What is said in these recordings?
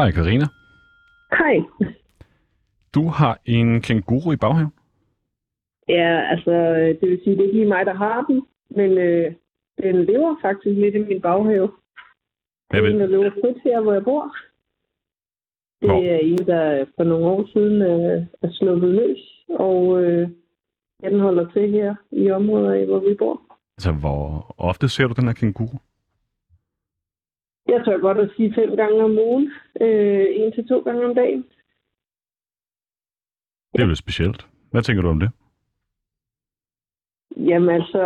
Hej Karina. Hej. Du har en kænguru i baghaven. Ja, altså, det vil sige, det er ikke lige mig, der har den, men øh, den lever faktisk lidt i min baghave. Hvad er vil, en, der lever frit her, hvor jeg bor. Det Hvor? er en, der for nogle år siden øh, er sluppet løs, og øh, den holder til her i området, af, hvor vi bor. altså, hvor ofte ser du den her kænguru? Jeg tør godt at sige fem gange om ugen, øh, en til to gange om dagen. Det er lidt specielt. Hvad tænker du om det? Jamen altså,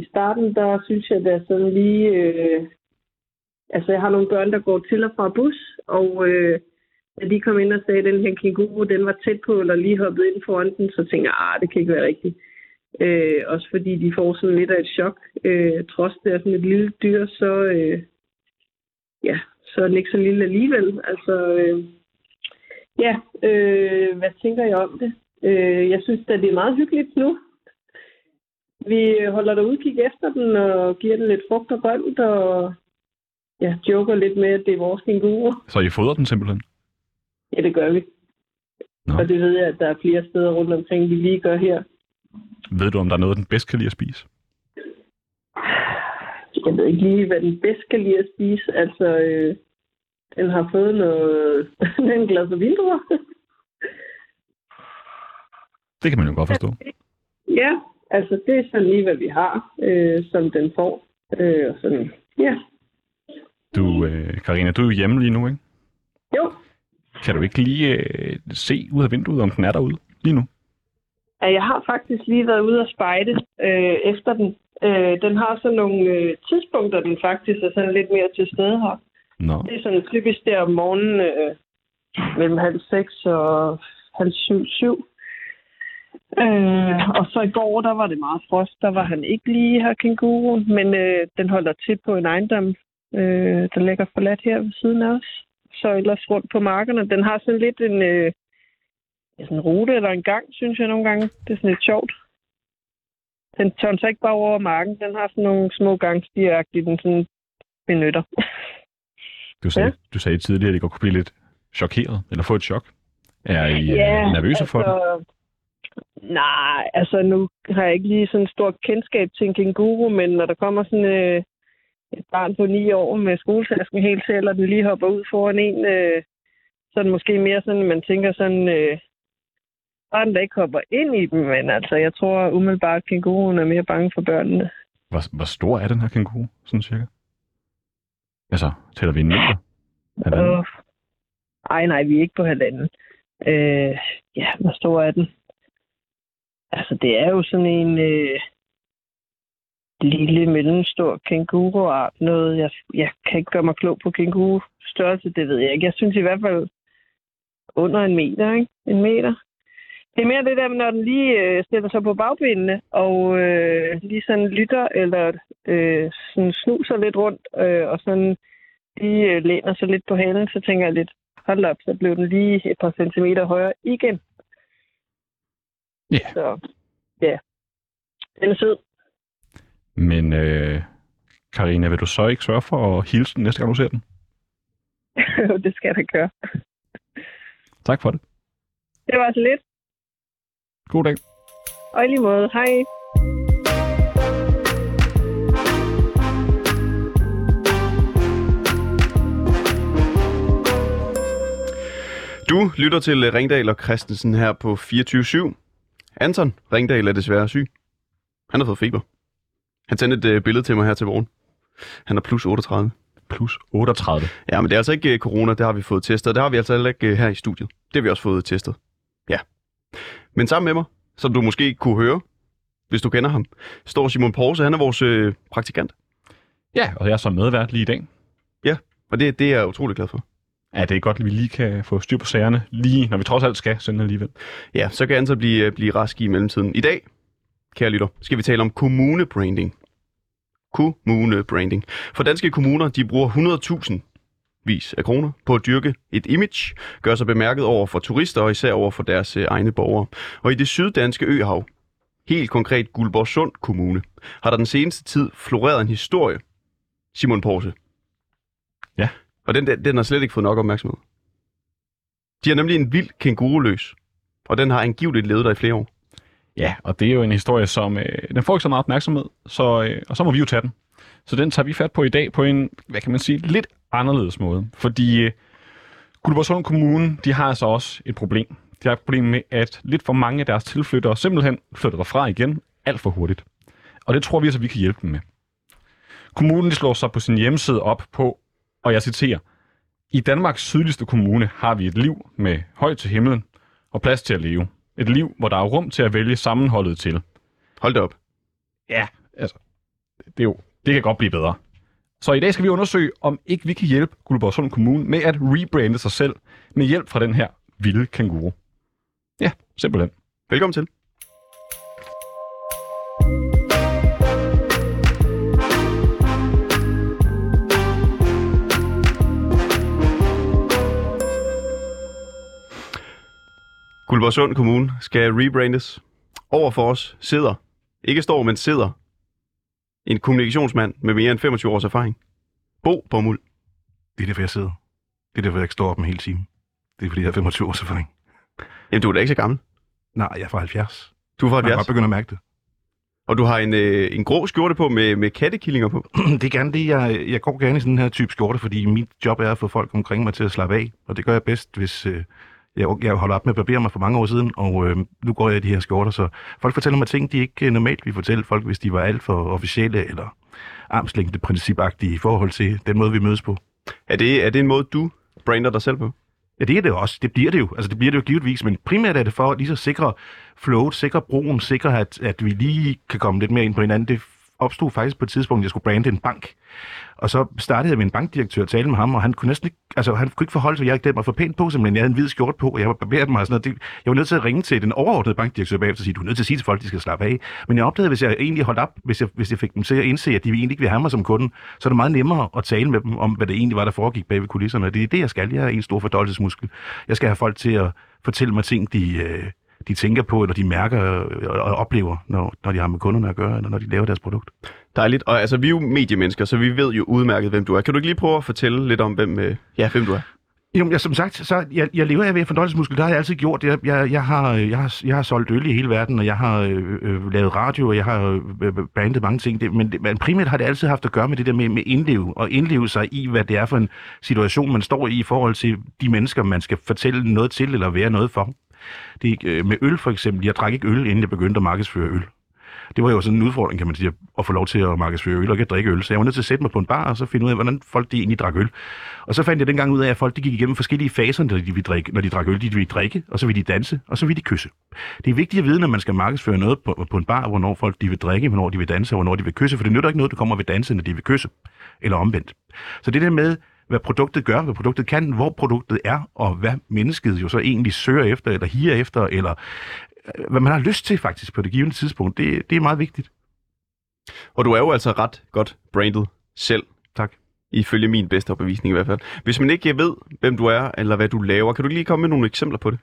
i starten, der synes jeg, er sådan lige... Øh, altså, jeg har nogle børn, der går til og fra bus, og øh, da de kom ind og sagde, at den her kænguru, den var tæt på, eller lige hoppet ind foran den, så tænker jeg, ah, det kan ikke være rigtigt. Øh, også fordi de får sådan lidt af et chok. Øh, trods det er sådan et lille dyr, så, øh, ja, så er den ikke så lille alligevel. Altså, øh, ja, øh, hvad tænker jeg om det? Øh, jeg synes at det er meget hyggeligt nu. Vi holder der udkig efter den og giver den lidt frugt og grønt og ja, joker lidt med, at det er vores kænguru. Så I fodrer den simpelthen? Ja, det gør vi. Nå. Og det ved jeg, at der er flere steder rundt omkring, vi lige gør her. Ved du, om der er noget, den bedst kan lide at spise? Jeg ved ikke lige, hvad den bedst kan lide at spise. Altså, øh, den har fået noget... en glas af vindruer. Det kan man jo godt forstå. ja, altså det er sådan lige, hvad vi har, øh, som den får. Øh, og sådan, ja. Du, øh, Karina, du er jo hjemme lige nu, ikke? Jo, Kan du ikke lige øh, se ud af vinduet, om den er derude lige nu? Ja, Jeg har faktisk lige været ude og spejde øh, efter den. Øh, den har sådan nogle øh, tidspunkter, den faktisk er sådan lidt mere til stede her. Nå. Det er sådan typisk der om morgenen øh, mellem halv seks og halv syv, syv. Øh, og så i går, der var det meget frost. Der var han ikke lige her, kænguruen, men øh, den holder til på en ejendom, øh, der ligger forladt her ved siden af os. Så ellers rundt på markerne. Den har sådan lidt en, øh, sådan en rute eller en gang, synes jeg nogle gange. Det er sådan lidt sjovt. Den tørner ikke bare over marken. Den har sådan nogle små gangstier den sådan benytter. Du sagde, Ja. du sagde tidligere, at det godt kunne blive lidt chokeret, eller få et chok. Er I øh, nervøse for det? Nej, altså nu har jeg ikke lige sådan et stort kendskab til en kænguru, men når der kommer sådan øh, et barn på ni år med skoletasken helt selv, og den lige hopper ud foran en, øh, så er det måske mere sådan, at man tænker sådan, øh, der ikke hopper ind i dem, men altså jeg tror umiddelbart, at kænguruen er mere bange for børnene. Hvor, hvor stor er den her kænguru, sådan cirka? Altså, tæller vi en meter? Halvanden? Øh, ej, nej, vi er ikke på halvanden. Øh, ja, hvor stor er den? Altså, det er jo sådan en øh, lille, mellemstor kænguruart. Noget, jeg, jeg kan ikke gøre mig klog på kænguru størrelse, det ved jeg ikke. Jeg synes i hvert fald under en meter, ikke? En meter. Det er mere det der, når den lige øh, stiller sig på bagbenene og øh, lige sådan lytter eller øh, sådan snuser lidt rundt og og sådan lige øh, læner sig lidt på halen, så tænker jeg lidt, hold op, så blev den lige et par centimeter højere igen. Ja. Så ja, den er sød. Men øh, Karina, vil du så ikke sørge for at hilse den næste gang, du ser den? det skal jeg da gøre. Tak for det. Det var så lidt. God dag. Og i lige måde, hej. Du lytter til Ringdal og Christensen her på 24-7. Anton Ringdal er desværre syg. Han har fået feber. Han sendte et øh, billede til mig her til morgen. Han er plus 38. Plus 38. Ja, men det er altså ikke øh, corona, det har vi fået testet. og Det har vi altså heller ikke øh, her i studiet. Det har vi også fået testet. Ja. Men sammen med mig, som du måske kunne høre, hvis du kender ham, står Simon Porse. Han er vores øh, praktikant. Ja, og jeg er så medvært lige i dag. Og det, det er jeg utrolig glad for. Ja, det er godt, at vi lige kan få styr på sagerne, lige når vi trods alt skal sende alligevel. Ja, så kan Anton blive, øh, blive rask i mellemtiden. I dag, kære lytter, skal vi tale om kommunebranding. Kommunebranding. For danske kommuner, de bruger 100.000 vis af kroner på at dyrke et image, gør sig bemærket over for turister og især over for deres øh, egne borgere. Og i det syddanske øhav, helt konkret Guldborgsund Kommune, har der den seneste tid floreret en historie. Simon Porse. Ja. Og den, den, den har slet ikke fået nok opmærksomhed. De har nemlig en vild kænguru løs, og den har angiveligt levet der i flere år. Ja, og det er jo en historie, som øh, den får ikke så meget opmærksomhed, så, øh, og så må vi jo tage den. Så den tager vi fat på i dag på en, hvad kan man sige, lidt anderledes måde. Fordi øh, Guldborgsund Kommune, de har altså også et problem. De har et problem med, at lidt for mange af deres tilflyttere simpelthen flytter derfra igen alt for hurtigt. Og det tror vi altså, vi kan hjælpe dem med. Kommunen slår sig på sin hjemmeside op på, og jeg citerer, i Danmarks sydligste kommune har vi et liv med højt til himlen og plads til at leve. Et liv, hvor der er rum til at vælge sammenholdet til. Hold da op. Ja, altså, det, er jo, det kan godt blive bedre. Så i dag skal vi undersøge, om ikke vi kan hjælpe Guldborgsund Kommune med at rebrande sig selv med hjælp fra den her vilde kanguru. Ja, simpelthen. Velkommen til. Guldborgsund Kommune skal rebrandes. Over for os sidder, ikke står, men sidder, en kommunikationsmand med mere end 25 års erfaring. Bo Bomuld. Det er derfor, jeg sidder. Det er derfor, jeg ikke står op en hel time. Det er fordi, jeg har 25 års erfaring. Jamen, du er da ikke så gammel. Nej, jeg er fra 70. Du er fra Jeg kan 70, godt begynde at mærke det. og du har en, øh, en grå skjorte på med, med kattekillinger på. det er gerne det, jeg, jeg går gerne i sådan her type skjorte, fordi mit job er at få folk omkring mig til at slappe af. Og det gør jeg bedst, hvis øh, jeg, jeg holder op med at barbere mig for mange år siden, og øh, nu går jeg i de her skjorter, så folk fortæller mig ting, de ikke øh, normalt vil fortælle folk, hvis de var alt for officielle eller armslængde principagtige i forhold til den måde, vi mødes på. Er det, er det en måde, du brander dig selv på? Ja, det er det også. Det bliver det jo. Altså, det bliver det jo givetvis. Men primært er det for lige så sikre flowet, sikre broen, sikre, at, at vi lige kan komme lidt mere ind på hinanden. Det opstod faktisk på et tidspunkt, at jeg skulle brande en bank. Og så startede jeg med en bankdirektør at tale med ham, og han kunne næsten ikke, altså han kunne ikke forholde sig, jeg ikke mig for pænt på, simpelthen. Jeg havde en hvid skjort på, og jeg var barberet mig og sådan noget. Det, jeg var nødt til at ringe til den overordnede bankdirektør bagefter og sige, du er nødt til at sige til folk, de skal slappe af. Men jeg opdagede, hvis jeg egentlig holdt op, hvis jeg, hvis jeg fik dem til at indse, at de egentlig ikke vil have mig som kunde, så er det meget nemmere at tale med dem om, hvad det egentlig var, der foregik bag ved kulisserne. Det er det, jeg skal. Jeg er en stor fordøjelsesmuskel. Jeg skal have folk til at fortælle mig ting, de, øh, de tænker på, eller de mærker øh, og oplever, når, når de har med kunderne at gøre, eller når de laver deres produkt. Dejligt. Og altså, vi er jo mediemennesker, så vi ved jo udmærket, hvem du er. Kan du ikke lige prøve at fortælle lidt om, hvem, øh, ja, hvem du er? Jo, jeg, som sagt, så jeg, jeg lever af ved fordøjelsesmuskel. Det har jeg altid gjort. Jeg, jeg, jeg, har, jeg, har, jeg har solgt øl i hele verden, og jeg har øh, øh, lavet radio, og jeg har øh, bandet mange ting. Det, men, men primært har det altid haft at gøre med det der med, med indleve, og indleve sig i, hvad det er for en situation, man står i i forhold til de mennesker, man skal fortælle noget til, eller være noget for. Det øh, med øl for eksempel. Jeg drak ikke øl, inden jeg begyndte at markedsføre øl. Det var jo sådan en udfordring, kan man sige, at få lov til at markedsføre øl og ikke at drikke øl. Så jeg var nødt til at sætte mig på en bar og så finde ud af, hvordan folk de egentlig drak øl. Og så fandt jeg dengang ud af, at folk de gik igennem forskellige faser, når de, ville drikke, når de drak øl. De ville drikke, og så ville de danse, og så ville de kysse. Det er vigtigt at vide, når man skal markedsføre noget på, på en bar, hvornår folk de vil drikke, hvornår de vil danse, og hvornår de vil kysse. For det nytter ikke noget, du kommer ved danse, når de vil kysse. Eller omvendt. Så det der med, hvad produktet gør, hvad produktet kan, hvor produktet er, og hvad mennesket jo så egentlig søger efter, eller higer efter, eller øh, hvad man har lyst til faktisk på det givende tidspunkt, det, det er meget vigtigt. Og du er jo altså ret godt brandet selv. Tak. Ifølge min bedste overbevisning i hvert fald. Hvis man ikke ved, hvem du er, eller hvad du laver, kan du lige komme med nogle eksempler på det?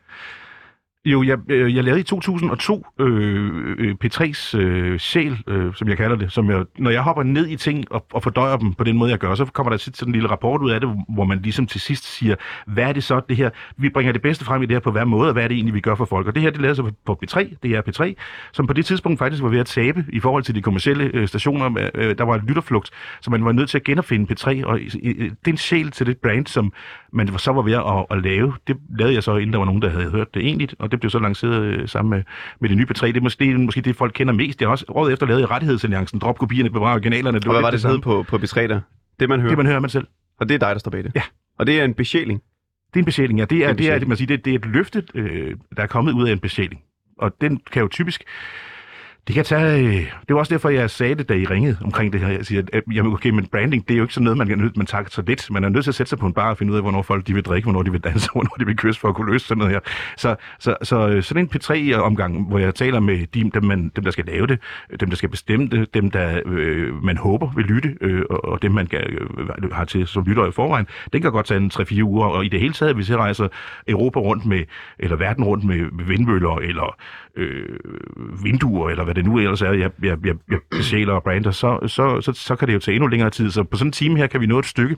Jo, jeg, øh, jeg lavede i 2002 øh, øh P3's øh, sjæl, øh, som jeg kalder det. Som jeg, når jeg hopper ned i ting og, og fordøjer dem på den måde, jeg gør, så kommer der tit sådan en lille rapport ud af det, hvor man ligesom til sidst siger, hvad er det så det her? Vi bringer det bedste frem i det her på hver måde, og hvad er det egentlig, vi gør for folk? Og det her, det lavede sig på P3, det er P3, som på det tidspunkt faktisk var ved at tabe i forhold til de kommercielle øh, stationer. Øh, øh der var et lytterflugt, så man var nødt til at genopfinde P3, og øh, den sjæl til det brand, som man så var ved at, at lave, det lavede jeg så, inden der var nogen, der havde hørt det egentlig, og det blev så lanceret øh, sammen med, med det nye P3. Det er måske, det er måske det, folk kender mest. Jeg har også året efter lavet rettighedsalliancen, drop kopierne, bevare originalerne. Og hvad var det, det hed på, på B3 der? Det, man hører. Det, man hører man selv. Og det er dig, der står bag det? Ja. Og det er en besjæling? Det er en besjæling, ja. Det er, det er, det, man siger, det, det er et løfte, øh, der er kommet ud af en besjæling. Og den kan jo typisk det kan tage... Øh, det var også derfor, jeg sagde det, da I ringede omkring det her. Jeg siger, at jamen, okay, men branding, det er jo ikke sådan noget, man, kan, man tager så lidt. Man er nødt til at sætte sig på en bar og finde ud af, hvornår folk de vil drikke, hvornår de vil danse, hvornår de vil kysse for at kunne løse sådan noget her. Så, så, så øh, sådan en P3-omgang, hvor jeg taler med de, dem, man, dem, der skal lave det, øh, dem, der skal bestemme det, dem, der øh, man håber vil lytte, øh, og, og dem, man kan, øh, har til som lytter i forvejen, den kan godt tage en 3-4 uger. Og i det hele taget, hvis jeg rejser Europa rundt med, eller verden rundt med, med vindmøller, eller øh, vinduer, eller hvad det nu ellers er, jeg, jeg, jeg, jeg besjæler og brander, så, så, så, så kan det jo tage endnu længere tid. Så på sådan en time her kan vi nå et stykke,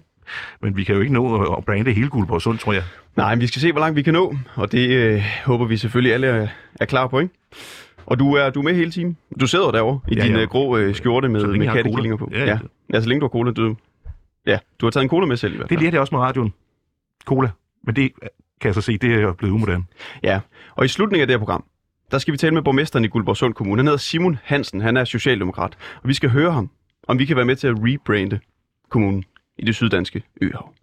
men vi kan jo ikke nå at- brande hele Guldborg Sund, tror jeg. Nej, men vi skal se, hvor langt vi kan nå, og det øh, håber vi selvfølgelig alle er, klar på, ikke? Og du er, du er med hele timen. Du sidder derovre i Ja, din ja. øh, grå øh, skjorte med, med kattekillinger på. Ja, ja. ja. så længe du har cola. Du, ja, du har taget en cola med selv i hvert Det lærte jeg også med radioen. Cola. Men det kan jeg så se, det er blevet umoderne. Ja, og i slutningen af det her program, der skal vi tale med borgmesteren i Guldborgsund Kommune. Han hedder Simon Hansen, han er socialdemokrat. Og vi skal høre ham, om vi kan være med til at rebrande kommunen i det syddanske øhav.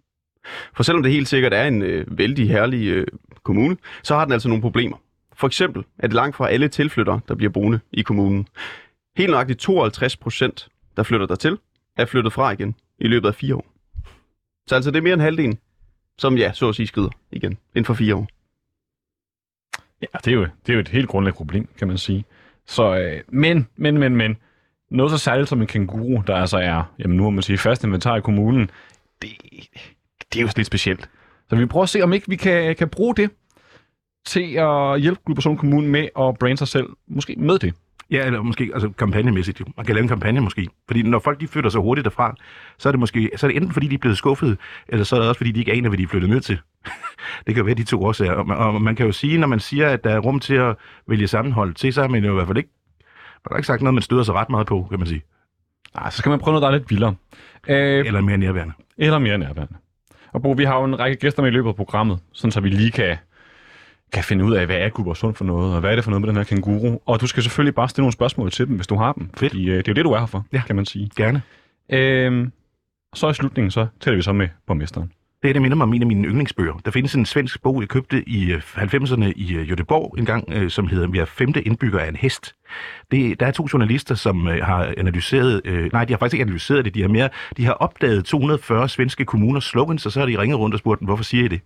For selvom det helt sikkert er en øh, vældig herlig øh, kommune, så har den altså nogle problemer. For eksempel er det langt fra alle tilflyttere, der bliver boende i kommunen. Helt nøjagtigt 52 procent, der flytter der til, er flyttet fra igen i løbet af fire år. Så altså det er mere end halvdelen, som ja, så at sige skrider igen inden for fire år. Ja, det er, jo, det er jo et helt grundlæggende problem, kan man sige. Så, øh, men, men, men, men, noget så særligt som en kænguru, der altså er, jamen nu må man sige, fast inventar i kommunen, det, det er jo lidt specielt. Så vi prøver at se, om ikke vi kan, kan bruge det til at hjælpe Guldborgsund Kommune med at brande sig selv, måske med det. Ja, eller måske altså kampagnemæssigt. Man kan lave en kampagne måske. Fordi når folk de flytter så hurtigt derfra, så er det måske så er det enten fordi, de er blevet skuffet, eller så er det også fordi, de ikke aner, hvad de er flyttet ned til. det kan være de to årsager. Og man, og man kan jo sige, når man siger, at der er rum til at vælge sammenhold til, så har man jo i hvert fald ikke, man har ikke sagt noget, man støder sig ret meget på, kan man sige. Nej, så skal man prøve noget, der er lidt vildere. Øh, Eller mere nærværende. eller mere nærværende. Og Bo, vi har jo en række gæster med i løbet af programmet, sådan så vi lige kan, kan finde ud af, hvad er Guldborgsund for noget, og hvad er det for noget med den her kænguru. Og du skal selvfølgelig bare stille nogle spørgsmål til dem, hvis du har dem. Fedt. Fordi øh, det er jo det, du er her for, Ja. kan man sige. Gerne. Øhm, så i slutningen, så taler vi så med borgmesteren. Det, her, det minder mig om en af mine yndlingsbøger. Der findes en svensk bog, jeg købte i øh, 90'erne i øh, Göteborg en gang, øh, som hedder Vi er femte indbygger af en hest. Det, der er to journalister, som øh, har analyseret, øh, nej, de har faktisk ikke analyseret det, de har mere, de har opdaget 240 svenske kommuners slogans, og så har de ringet rundt og spurgt dem, hvorfor siger I det?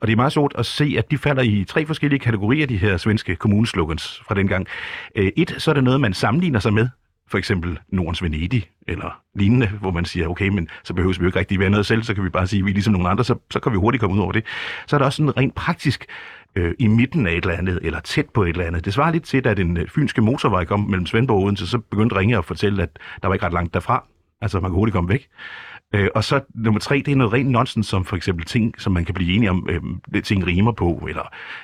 Og det er meget sjovt at se, at de falder i tre forskellige kategorier, de her svenske kommuneslogans fra dengang. Øh, et, så er det noget, man sammenligner sig med. For eksempel Nordens Venedig eller lignende, hvor man siger, okay, men så behøver vi jo ikke rigtig være noget selv, så kan vi bare sige, at vi er ligesom nogle andre, så, så kan vi hurtigt komme ud over det. Så er der også sådan rent praktisk øh, i midten af et eller andet, eller tæt på et eller andet. Det svarer lidt til, at den øh, fynske motorvej kom mellem Svendborg og Odense, så begyndte Ringe at fortælle, at der var ikke ret langt derfra. Altså, man kunne hurtigt komme væk. Øh, og så nummer tre, det er noget rent nonsens, som for eksempel ting, som man kan blive enige om, øh, det ting rimer på, eller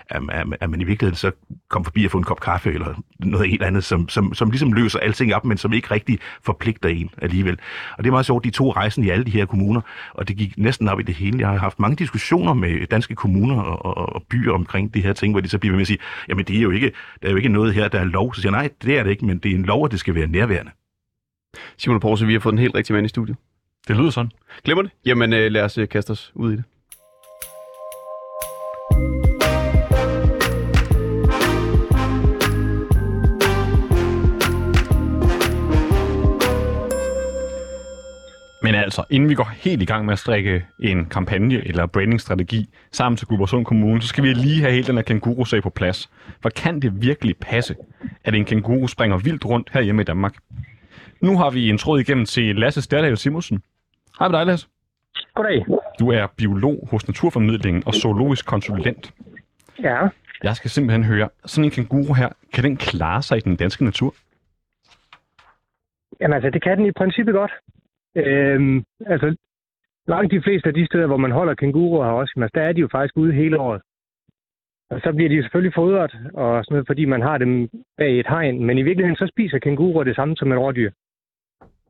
at, at, man i virkeligheden så kommer forbi og få en kop kaffe, eller noget helt andet, som, som, som ligesom løser alting op, men som ikke rigtig forpligter en alligevel. Og det er meget sjovt, de to rejsen i alle de her kommuner, og det gik næsten op i det hele. Jeg har haft mange diskussioner med danske kommuner og, og, og byer omkring de her ting, hvor de så bliver ved med at sige, jamen det er jo ikke, der er jo ikke noget her, der er lov. Så siger jeg, nej, det er det ikke, men det er en lov, at det skal være nærværende. Simon Porse, vi har fået den helt rigtige mand i studiet. Det lyder sådan. Glemmer det? Jamen øh, lad os øh, kaste os ud i det. Men altså, inden vi går helt i gang med at strikke en kampagne eller brandingstrategi sammen til Guldborgsund Kommune, så skal vi lige have hele den her kænguru-sag på plads. For kan det virkelig passe, at en kænguru springer vildt rundt herhjemme i Danmark? Nu har vi en tråd igennem til Lasse Sterdal Simonsen. Hej med dig, Lasse. Goddag. Du er biolog hos Naturformidlingen og zoologisk konsulent. Ja, Jeg skal simpelthen høre, sådan en kænguru her, kan den klare sig i den danske natur? Jamen, altså, det kan den i princippet godt. Øhm, altså, langt de fleste af de steder, hvor man holder kænguruer her også, der er de jo faktisk ude hele året. Og så bliver de jo selvfølgelig fodret, og sådan noget, fordi man har dem bag et hegn. Men i virkeligheden, så spiser kænguruer det samme som et rådyr.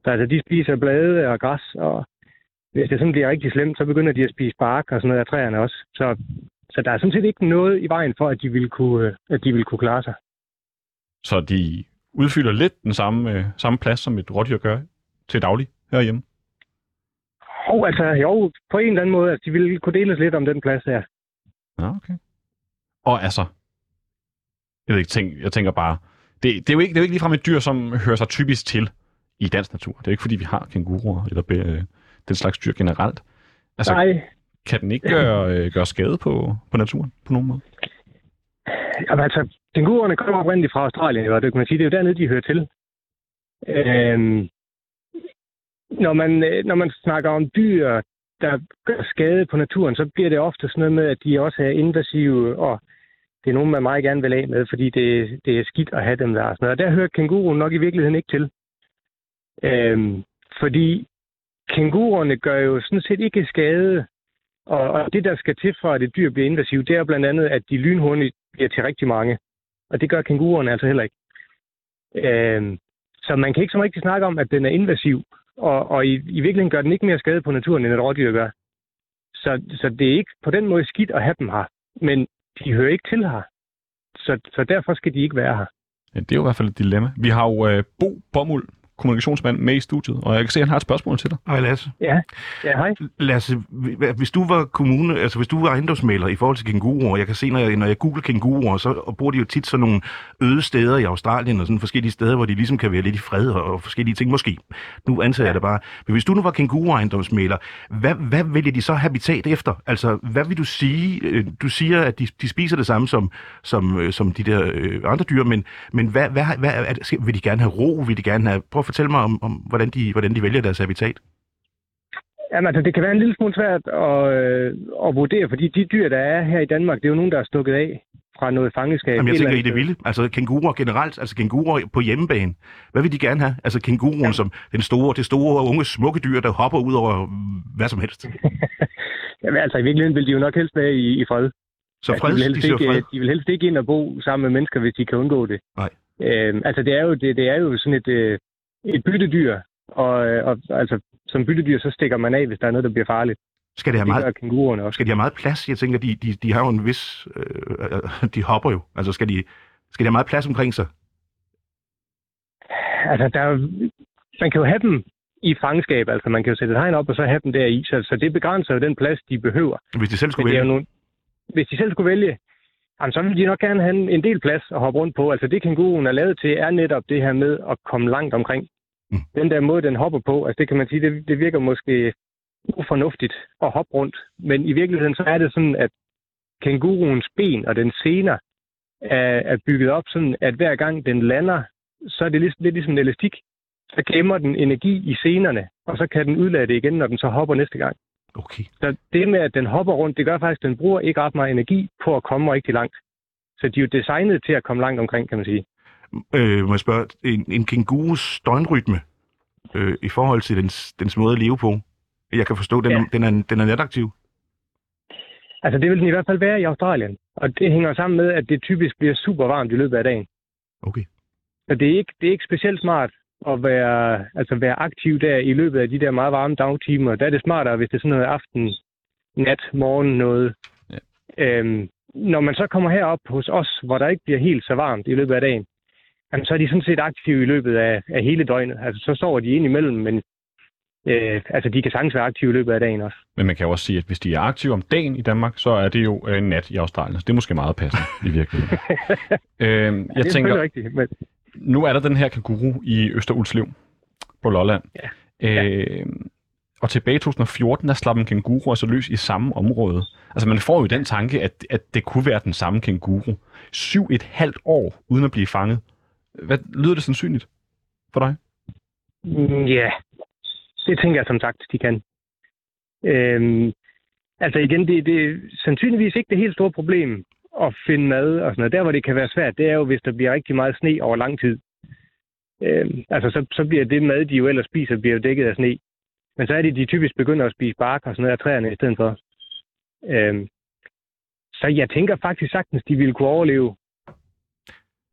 Så altså, de spiser blade og græs, og hvis det sådan bliver rigtig slemt, så begynder de at spise bark og sådan noget af træerne også. Så, så der er sådan set ikke noget i vejen for, at de vil kunne, øh, at de vil kunne klare sig. Så de udfylder lidt den samme, øh, samme plads, som et rådyr gør til daglig herhjemme. Jo, altså, jo, på en eller anden måde, at de ville kunne deles lidt om den plads her. Ja, okay. Og altså, jeg, ved ikke, tænk, jeg tænker bare, det, det, er jo ikke, det er jo ikke ligefrem et dyr, som hører sig typisk til i dansk natur. Det er jo ikke, fordi vi har kænguruer eller den slags dyr generelt. Altså, Nej, kan den ikke gøre, øh, gøre skade på, på naturen på nogen måde? jamen, altså, kænguruerne kommer oprindeligt fra Australien, og det kan man sige, det er jo dernede, de hører til. Øhm, når, man, øh, når man snakker om dyr, der gør skade på naturen, så bliver det ofte sådan noget med, at de også er invasive, og det er nogen, man meget gerne vil af med, fordi det, det er skidt at have dem der. Og, sådan noget. og der hører kænguruen nok i virkeligheden ikke til. Øhm, fordi kænguruerne gør jo sådan set ikke skade, og, og det, der skal til for, at et dyr bliver invasivt, det er blandt andet, at de lynhurtigt bliver til rigtig mange. Og det gør kænguruerne altså heller ikke. Øhm, så man kan ikke så rigtig snakke om, at den er invasiv, og, og i, i virkeligheden gør den ikke mere skade på naturen, end et rådyr gør. Så, så det er ikke på den måde skidt at have dem her, men de hører ikke til her. Så, så derfor skal de ikke være her. Ja, det er jo i hvert fald et dilemma. Vi har jo øh, Bo Bomuld, kommunikationsmand, med i studiet, og jeg kan se, at han har et spørgsmål til dig. Hej Lasse. Ja, ja hej. Lasse, hvis du var kommune, altså hvis du var ejendomsmaler i forhold til kænguruer, jeg kan se, når jeg, når jeg googler kænguruer, så bruger de jo tit sådan nogle øde steder i Australien og sådan forskellige steder, hvor de ligesom kan være lidt i fred og, og forskellige ting, måske. Nu antager jeg det bare. Men hvis du nu var kænguruejendomsmaler, hvad, hvad vælger de så habitat efter? Altså, hvad vil du sige? Øh, Du siger, at de, de spiser det samme som, som, øh, som de der øh, andre dyr, men, men hvad, hvad, hvad er det, skal- vil de gerne have ro? Vil de gerne have... Prøv at fortælle mig om, om hvordan, de, hvordan de vælger deres habitat. Jamen, altså, det kan være en lille smule svært at, øh, at vurdere, fordi de dyr, der er her i Danmark, det er jo nogen, der er stukket af fra noget fangeskab. Jamen, jeg tænker i det vilde. Altså kænguruer generelt, altså kænguruer på hjemmebane. Hvad vil de gerne have? Altså kænguruen som den store, det store, unge, smukke dyr, der hopper ud over hvad som helst. Jamen, altså, i virkeligheden vil de jo nok helst være i, i fred. Så Altså, fred, de, vil de ikke, fred. de vil helst ikke ind og bo sammen med mennesker, hvis de kan undgå det. Nej. Øhm, altså, det er jo, det, det er jo sådan et, øh, et byttedyr, og, øh, og altså, som byttedyr, så stikker man af, hvis der er noget, der bliver farligt. Skal de have Det meget, kænguruerne også. skal de have meget plads? Jeg tænker, de, de, de har jo en vis... Øh, øh, de hopper jo. Altså skal de, skal de have meget plads omkring sig? Altså, der, er man kan jo have dem i fangenskab, altså man kan jo sætte et hegn op, og så have dem der i, så, så det begrænser jo den plads, de behøver. Hvis de selv skulle det vælge? nogle, hvis de selv skulle vælge, jamen, så ville de nok gerne have en, en del plads at hoppe rundt på. Altså det kænguruen er lavet til, er netop det her med at komme langt omkring. Mm. Den der måde, den hopper på, altså det kan man sige, det, det virker måske ufornuftigt at hoppe rundt. Men i virkeligheden så er det sådan, at kænguruens ben og den sener er, er bygget op sådan, at hver gang den lander, så er det lidt, lidt ligesom en elastik. Så gemmer den energi i senerne, og så kan den udlade det igen, når den så hopper næste gang. Okay. Så det med, at den hopper rundt, det gør faktisk, at den bruger ikke ret meget energi på at komme rigtig langt. Så de er jo designet til at komme langt omkring, kan man sige. Øh, må jeg spørge, en, en kængurus døgnrytme øh, i forhold til dens, dens måde at leve på? Jeg kan forstå, den, Ja. er, den, er, den er nataktiv. Altså det vil den i hvert fald være i Australien. Og det hænger sammen med, at det typisk bliver super varmt i løbet af dagen. Okay. Så det er ikke, det er ikke specielt smart at være, altså være aktiv der i løbet af de der meget varme dagtimer. Der er det smartere, hvis det er sådan noget aften, nat, morgen noget. Ja. Øhm, når man så kommer herop hos os, hvor der ikke bliver helt så varmt i løbet af dagen, jamen, så er de sådan set aktive i løbet af, af hele døgnet. Altså så sover de ind imellem, men øh, altså, de kan sagtens være aktive i løbet af dagen også. Men man kan jo også sige, at hvis de er aktive om dagen i Danmark, så er det jo øh, nat i Australien. Så det er måske meget passende i virkeligheden. Ja, jeg det er tænker, rigtigt, men nu er der den her kanguru i Østerulslev på Lolland. Ja. Øh, og tilbage i 2014, der slap en kænguru altså løs i samme område. Altså man får jo den tanke, at, at det kunne være den samme kænguru. Syv et halvt år uden at blive fanget. Hvad lyder det sandsynligt for dig? Mm, ja, det tænker jeg som sagt, de kan. Øhm, altså igen, det, det er sandsynligvis ikke det helt store problem at finde mad og sådan noget. Der, hvor det kan være svært, det er jo, hvis der bliver rigtig meget sne over lang tid. Øhm, altså, så, så bliver det mad, de jo ellers spiser, bliver jo dækket af sne. Men så er det, de typisk begynder at spise bark og sådan noget af træerne i stedet for. Øhm, så jeg tænker faktisk sagtens, de ville kunne overleve.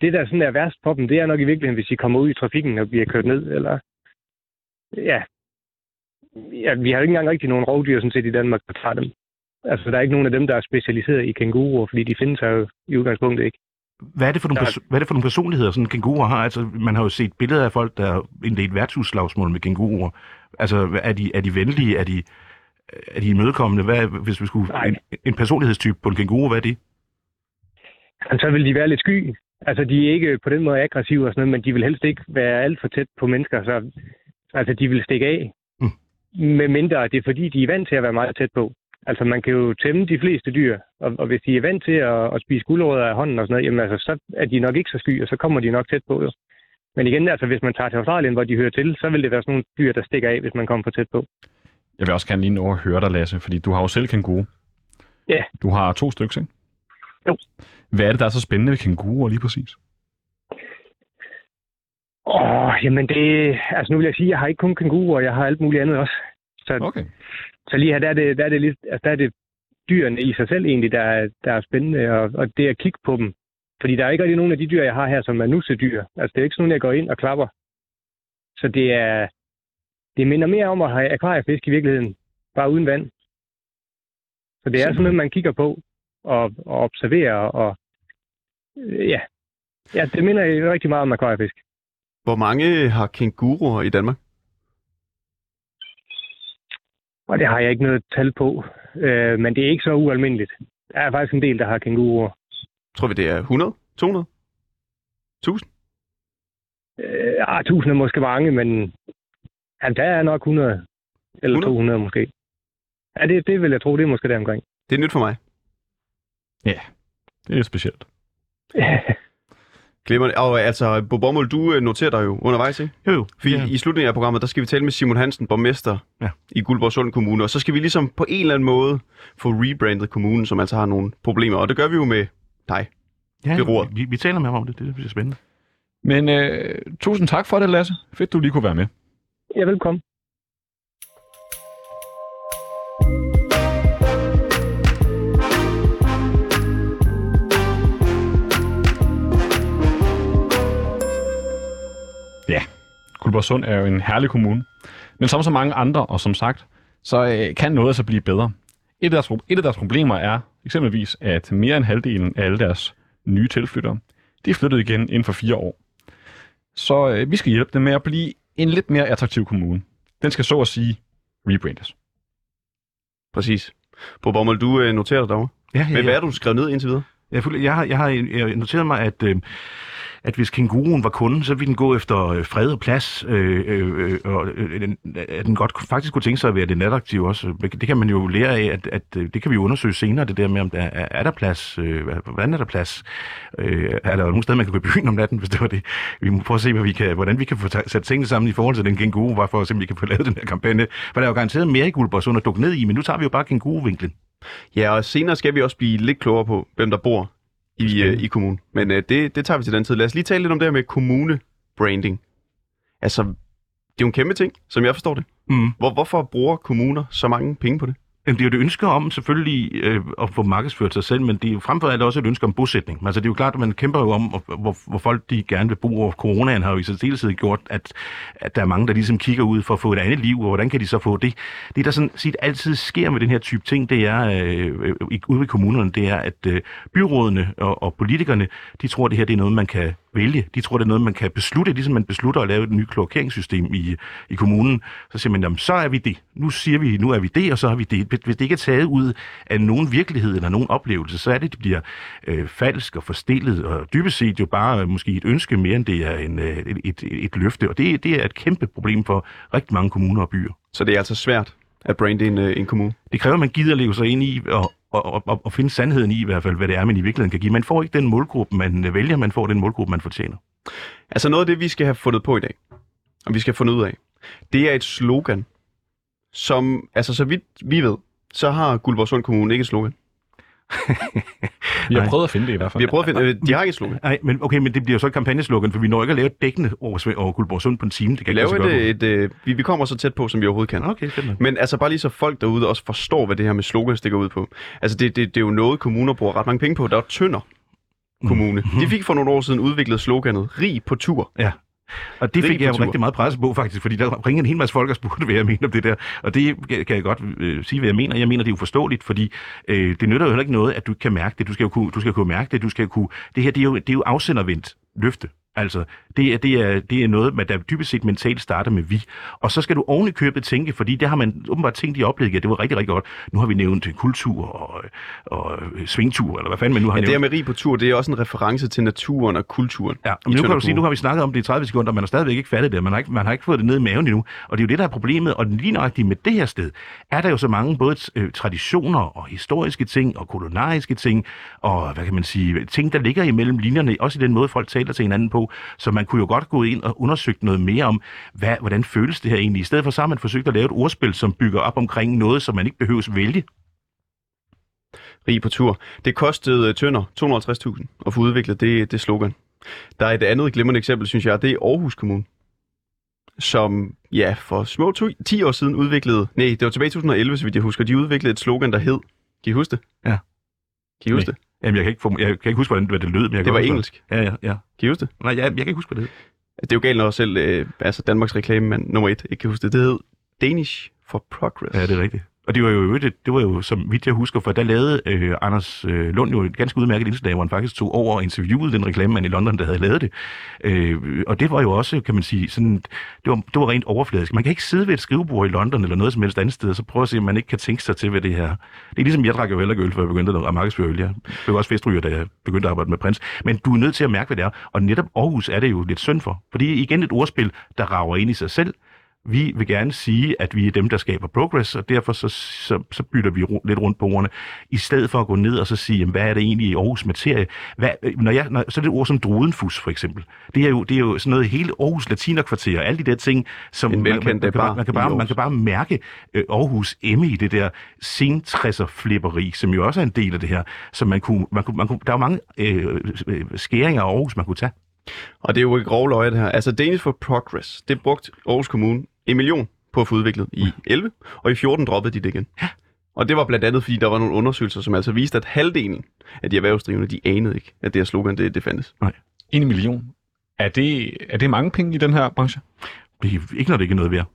Det, der sådan er værst for dem, det er nok i virkeligheden, hvis de kommer ud i trafikken og bliver kørt ned, eller ja, ja, vi har jo ikke engang rigtig nogen rovdyr sådan set i Danmark, der tager dem. Altså, der er ikke nogen af dem, der er specialiseret i kænguruer, fordi de findes her jo i udgangspunktet ikke. Hvad er det for nogle, perso- hvad er det for nogle personligheder, sådan en kænguru har? Altså, man har jo set billeder af folk, der har indledt værtshusslagsmål med kænguruer. Altså, er de, er de venlige? Er de, er de imødekommende? Hvad, hvis vi skulle... Nej. En, en personlighedstype på en kænguru, hvad er det? Men så vil de være lidt sky. Altså, de er ikke på den måde aggressive og sådan noget, men de vil helst ikke være alt for tæt på mennesker, så altså, de vil stikke af. Mm. Med mindre det er fordi, de er vant til at være meget tæt på. Altså, man kan jo tæmme de fleste dyr, og, og hvis de er vant til at, at spise guldrødder af hånden og sådan noget, jamen altså, så er de nok ikke så sky, og så kommer de nok tæt på, jo. Men igen, altså, hvis man tager til Australien, hvor de hører til, så vil det være sådan nogle dyr, der stikker af, hvis man kommer for tæt på. Jeg vil også gerne lige nå at høre dig, Lasse, fordi du har jo selv kænguru. Ja. Du har to stykker, ikke? Jo. Hvad er det, der er så spændende ved kænguruer lige præcis? Åh, jamen det... Altså nu vil jeg sige, jeg har ikke kun kænguruer, jeg har alt muligt andet også. Så, Okay. så lige her, der er det, der er det, lidt, altså, der er det dyrene i sig selv egentlig, der er, der er spændende, og, og det at kigge på dem. Fordi der er ikke rigtig nogen af de dyr, jeg har her, som er nussedyr. Altså det er ikke sådan jeg går ind og klapper. Så det er... Det minder mere om at have akvariefisk i virkeligheden, bare uden vand. Så det er sådan noget, man kigger på og, og observerer, og øh, ja. ja, det minder rigtig meget om akvariefisk. Hvor mange har kænguruer i Danmark? Og det har jeg ikke noget tal på, øh, men det er ikke så ualmindeligt. Der er faktisk en del, der har kænguruer. Tror vi, det er 100? 200? 1000? Øh, ah, 1000 er måske mange, men ja, der er nok 100 eller 100? 200 måske. Ja, det, det vil jeg tro, det er måske der omkring. Det er nyt for mig. Det er specielt. Glemmer Og altså, Bo Bommel, du øh, noterer dig jo undervejs, ikke? Jo, jo. For Ja. ja. i slutningen af programmet, der skal vi tale med Simon Hansen, borgmester Ja. ja. i Guldborgsund Kommune, og så skal vi ligesom på en eller anden måde få rebrandet kommunen, som altså har nogle problemer, og det gør vi jo med dig. ja, roret. vi, vi taler med ham om det. Det bliver spændende. Men øh, tusind tak for det, Lasse. Fedt, du lige kunne være med. Ja, velkommen. Guldborgsund er jo en herlig kommune. Men som så mange andre, og som sagt, så øh, kan noget altså blive bedre. Et af, deres, et af deres problemer er eksempelvis, at mere end halvdelen af alle deres nye tilflyttere, de er flyttet igen inden for fire år. Så øh, vi skal hjælpe dem med at blive en lidt mere attraktiv kommune. Den skal så at sige rebrandes. Præcis. Bo Bommel, du øh, noterer dig derovre. Ja, ja, Men hvad er du skrevet ned indtil videre? Jeg, jeg, har, jeg har jeg har noteret mig, at, øh, at hvis kænguruen var kunden, så ville den gå efter øh, fred og plads, øh, øh, øh, og øh, den- at den godt faktisk kunne tænke sig at være det nataktive også. Det kan man jo lære af, at, at øh, det kan vi jo undersøge senere, det der med, om der er, er der plads, øh, hvordan er der plads, øh, er der nogen steder, man kan gå i byen om natten, hvis det var det. Vi må prøve at se, hvad vi kan, hvordan vi kan få sat tingene sammen i forhold til den kænguru, bare for at se, om vi kan få lavet den her kampagne. For der er jo garanteret mere i Guldborgsund at dukke ned i, men nu tager vi jo bare kænguruvinklen. Ja, og senere skal vi også blive lidt klogere på, hvem der bor i, øh, i kommunen. Men øh, det, det tager vi til den tid. Lad os lige tale lidt om det her med kommunebranding. Altså, det er jo en kæmpe ting, som jeg forstår det. Mm. Hvor, hvorfor bruger kommuner så mange penge på det? Jamen, det er jo et ønske om selvfølgelig øh, at få markedsført sig selv, men det er jo frem for alt også et ønske om bosætning. Altså, det er jo klart, at man kæmper jo om, hvor, hvor folk de gerne vil bo, og coronaen har jo i særdeleshed gjort, at, at der er mange, der ligesom kigger ud for at få et andet liv, og hvordan kan de så få det? Det, der sådan set altid sker med den her type ting, det er øh, øh, ude i kommunerne, det er, at øh, byrådene og, og politikerne, de tror, at det her det er noget, man kan vælge. De tror, det er noget, man kan beslutte, ligesom man beslutter at lave et nyt kloakeringssystem i, i kommunen. Så siger man, jamen, så er vi det. Nu siger vi, nu er vi det, og så har vi det. Hvis det ikke er taget ud af nogen virkelighed eller nogen oplevelse, så er det, det bliver øh, falsk og forstillet, og dybest set jo bare øh, måske et ønske mere, end det er en, øh, et, et, et løfte. Og det, det er et kæmpe problem for rigtig mange kommuner og byer. Så det er altså svært at brande en, øh, en kommune. Det kræver, at man gider leve sig ind i og, og, og, og finde sandheden i, i hvert fald, hvad det er, man i virkeligheden kan give. Man får ikke den målgruppe, man vælger, man får den målgruppe, man fortjener. Altså noget af det, vi skal have fundet på i dag, og vi skal have fundet ud af, det er et slogan, som, altså så vidt vi ved, så har Guldborgsund Kommune ikke et slogan. Vi har Nej. prøvet at finde det i hvert fald. Vi har prøvet at finde, øh, de har ikke et slogan. Nej, men okay, men det bliver jo så et kampagneslogan, for vi når ikke at lave et dækkende over, over Guldborgsund på en time. Det Vi kan ikke sig laver gøre et, et, øh, vi, vi kommer så tæt på, som vi overhovedet kan. Okay, nok. Men altså bare lige så folk derude også forstår, hvad det her med slogan stikker ud på. Altså det, det, det er jo noget, kommuner bruger ret mange penge på. Der er Tønder Kommune. Mhm. De fik for nogle år siden udviklet sloganet Rig på tur. Ja. Og det fik jeg jo rigtig meget presse på, faktisk, fordi der ringede en hel masse folk og spurgte, hvad jeg mener om det der. Og det kan jeg godt øh, sige, hvad jeg mener. Jeg mener, det er uforståeligt, fordi øh, det nytter jo heller ikke noget, at du ikke kan mærke det. Du skal jo kunne, du skal kunne mærke det. Du skal kunne, det her, det er jo, det er jo afsendervendt løfte. Altså, det er, det, er, det er noget, man der dybest set mentalt starter med vi. Og så skal du oven i købet tænke, fordi det har man åbenbart tænkt i oplægget, det var rigtig, rigtig godt. Nu har vi nævnt kultur og, og svingtur, eller hvad fanden man nu har Ja, nævnt. det her med Rig på tur, det er også en reference til naturen og kulturen. Ja, men nu kan du sige, nu har vi snakket om det i 30 sekunder, og man har stadigvæk ikke fattet det. Man har ikke, man har ikke fået det ned i maven endnu. Og det er jo det, der er problemet. Og lige nøjagtigt med det her sted, er der jo så mange både øh, traditioner og historiske ting og kolonariske ting, og hvad kan man sige, ting, der ligger imellem linjerne, også i den måde, folk taler til hinanden på. Så man kunne jo godt gå ind og undersøge noget mere om, hvad, hvordan føles det her egentlig. I stedet for så har man forsøgt at lave et ordspil, som bygger op omkring noget, som man ikke behøves vælge. rig på tur. Det kostede øh, Tønder 250.000 at få udviklet det, det slogan. Der er et andet glimrende eksempel, synes jeg, det er Aarhus Kommune, som ja, for små to, 10 år siden udviklede, nej, det var tilbage i 2011, så vidt jeg husker, de udviklede et slogan, der hed, kan I huske det? Ja. Kan I huske Nej. det? Jamen, jeg kan ikke, få, jeg kan ikke huske, hvordan hvad det lød, men jeg Det var engelsk. Ja, ja, ja. Kan I huske det? Nej, jeg, jeg kan ikke huske, hvad det hed. Det er jo galt, når selv øh, altså Danmarks reklamemand nummer et ikke kan huske det. Det hed Danish for Progress. Ja, det er rigtigt. Og det var jo, det, det var jo, som vidt jeg husker, for der lavede øh, Anders øh, Lund jo et ganske udmærket indslag, hvor han faktisk tog over og interviewede den reklamemand i London, der havde lavet det. Øh, og det var jo også, kan man sige, sådan, det var, det var rent overfladisk. Man kan ikke sidde ved et skrivebord i London eller noget som helst andet sted, og så prøve at se, om man ikke kan tænke sig til, hvad det her... Det er ligesom, jeg drak jo heller ikke øl, før jeg begyndte at markedsføre øl. Jeg blev også festryger, da jeg begyndte at arbejde med prins. Men du er nødt til at mærke, hvad det er. Og netop Aarhus er det jo lidt synd for. Fordi igen et ordspil, der rager ind i sig selv. Vi vil gerne sige, at vi er dem, der skaber progress, og derfor så, så, så bytter vi ru- lidt rundt på ordene, i stedet for at gå ned og så sige, jamen, hvad er det egentlig i Aarhus materie? Hvad, når jeg, når, så er det et ord som drudenfus, for eksempel. Det er jo, det er jo sådan noget hele Aarhus latinerkvarter, alle de der ting, som man, man, man, kan, bar bare, man, kan bare, man kan bare mærke øh, Aarhus emme i det der sentræsser flipperi, som jo også er en del af det her. Så man kunne, man kunne, man kunne, der er jo mange øh, øh, skæringer af Aarhus, man kunne tage. Og det er jo ikke grove løje, det her. Altså Danish for Progress, det brugte Aarhus Kommune en million på at få udviklet i 11, og i 14 droppede de det igen. Ja. Og det var blandt andet, fordi der var nogle undersøgelser, som altså viste, at halvdelen af de erhvervsdrivende, de anede ikke, at det her slogan, det, det fandtes. En million. Er det, er det mange penge i den her branche? Det er ikke, når det ikke er noget værd.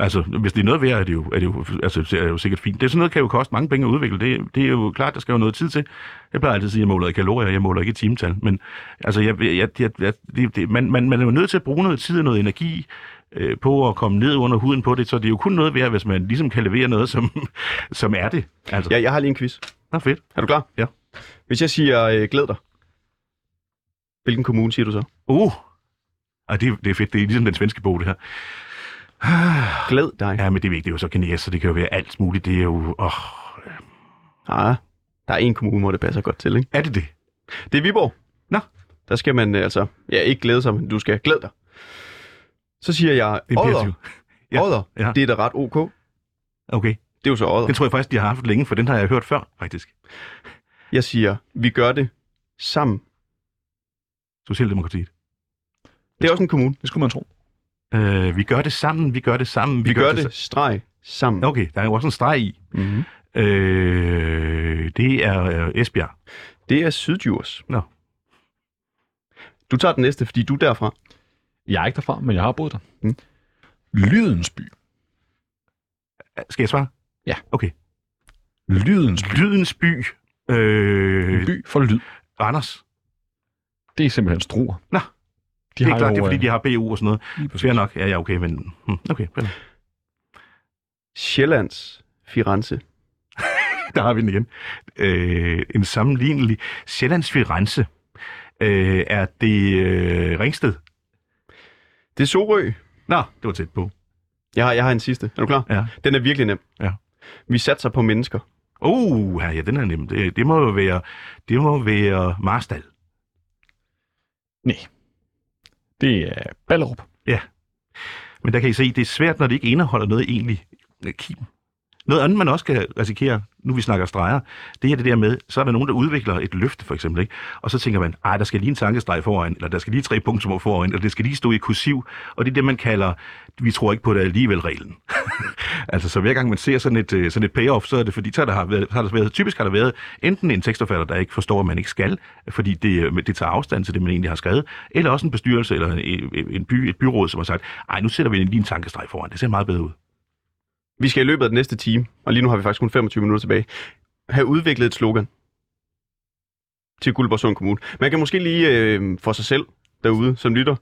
Altså, hvis det er noget værd, er det jo, er det jo, altså, det er jo sikkert fint. Det er sådan noget, kan jo koste mange penge at udvikle. Det, det er jo klart, der skal jo noget tid til. Jeg plejer altid at sige, at jeg måler i kalorier, jeg måler ikke i timetal. Men altså, jeg, jeg, jeg, jeg, det, det, man, man, man er jo nødt til at bruge noget tid og noget energi øh, på at komme ned under huden på det, så det er jo kun noget værd, hvis man ligesom kan levere noget, som, som er det. Altså, Ja, jeg har lige en quiz. Nå, fedt. Er du klar? Ja. Hvis jeg siger, øh, glæd dig, hvilken kommune siger du så? Uh, Ej, det, det er fedt. Det er ligesom den svenske bog, det her. Glæd dig. Ja, men det er vigtigt. Det er jo så kinesisk, så det kan jo være alt muligt. Det er jo... Åh, Ah, der er en kommune, hvor det passer godt til, ikke? er det det? Det er Viborg. Nå. Der skal man øh, altså, ja, ikke glæde sig, men du skal glæde dig. Så siger jeg, Det er Odder. Ja. Odder, Ja. det er da ret ok. Okay. Det er jo så Odder. Den tror jeg faktisk, de har haft længe, for den har jeg hørt før, faktisk. Jeg siger, vi gør det sammen. Socialdemokratiet. Det er også en kommune. Det skulle man tro. Øh, vi gør det sammen, vi gør det sammen. Vi, vi gør det streg sammen. sa- Okay, der er jo også en streg i. Mm-hmm. Øh, det er øh, Esbjerg. Det er Sydjurs. Nå. Du tager den næste, fordi du er derfra. Jeg er ikke derfra, men jeg har boet der. Mm. Lydens by. Skal jeg svare? Ja. Okay. Lydens by. Lydens by. Øh, En by for lyd. Randers. Det er simpelthen struer. Nå. De det er klart, det er jo, fordi, øh, de har BU og sådan noget. Fair nok. Ja, ja, okay, men... Hmm, okay, fair nok. Sjællands Firenze. Der har vi den igen. Øh, en sammenlignelig Sjællands Firenze. Øh, er det øh, Ringsted? Det er Sorø. Nå, det var tæt på. Jeg har, jeg har en sidste. Er du klar? Ja. Den er virkelig nem. Ja. Vi satser på mennesker. Uh, ja, ja, den er nem. Det, det må jo være, det må være Marstal. Det er Ballerup. Men der kan I se, det er svært, når det ikke indeholder noget egentlig kim. Noget andet, man også kan risikere, nu vi snakker streger, det er det der med, så er der nogen, der udvikler et løfte, for eksempel, ikke? og så tænker man, ej, der skal lige en tankestreg foran, eller der skal lige tre punkter foran, eller det skal lige stå i kursiv, og det er det, man kalder, vi tror ikke på det alligevel reglen. altså, så hver gang man ser sådan et, øh, sådan et payoff, så er det fordi, så har der, har været, så har der været, typisk har der været enten en tekstforfatter, der ikke forstår, at man ikke skal, fordi det, øh, det tager afstand til det, man egentlig har skrevet, eller også en bestyrelse eller en, en by, et byråd, som har sagt, ej, nu sætter vi lige en tankestreg foran, det ser meget bedre ud. Vi skal i løbet af den næste time, og lige nu har vi faktisk kun 25 minutter tilbage, have udviklet et slogan til Guldborgsund Kommune. Man kan måske lige øh, for sig selv derude, som lytter,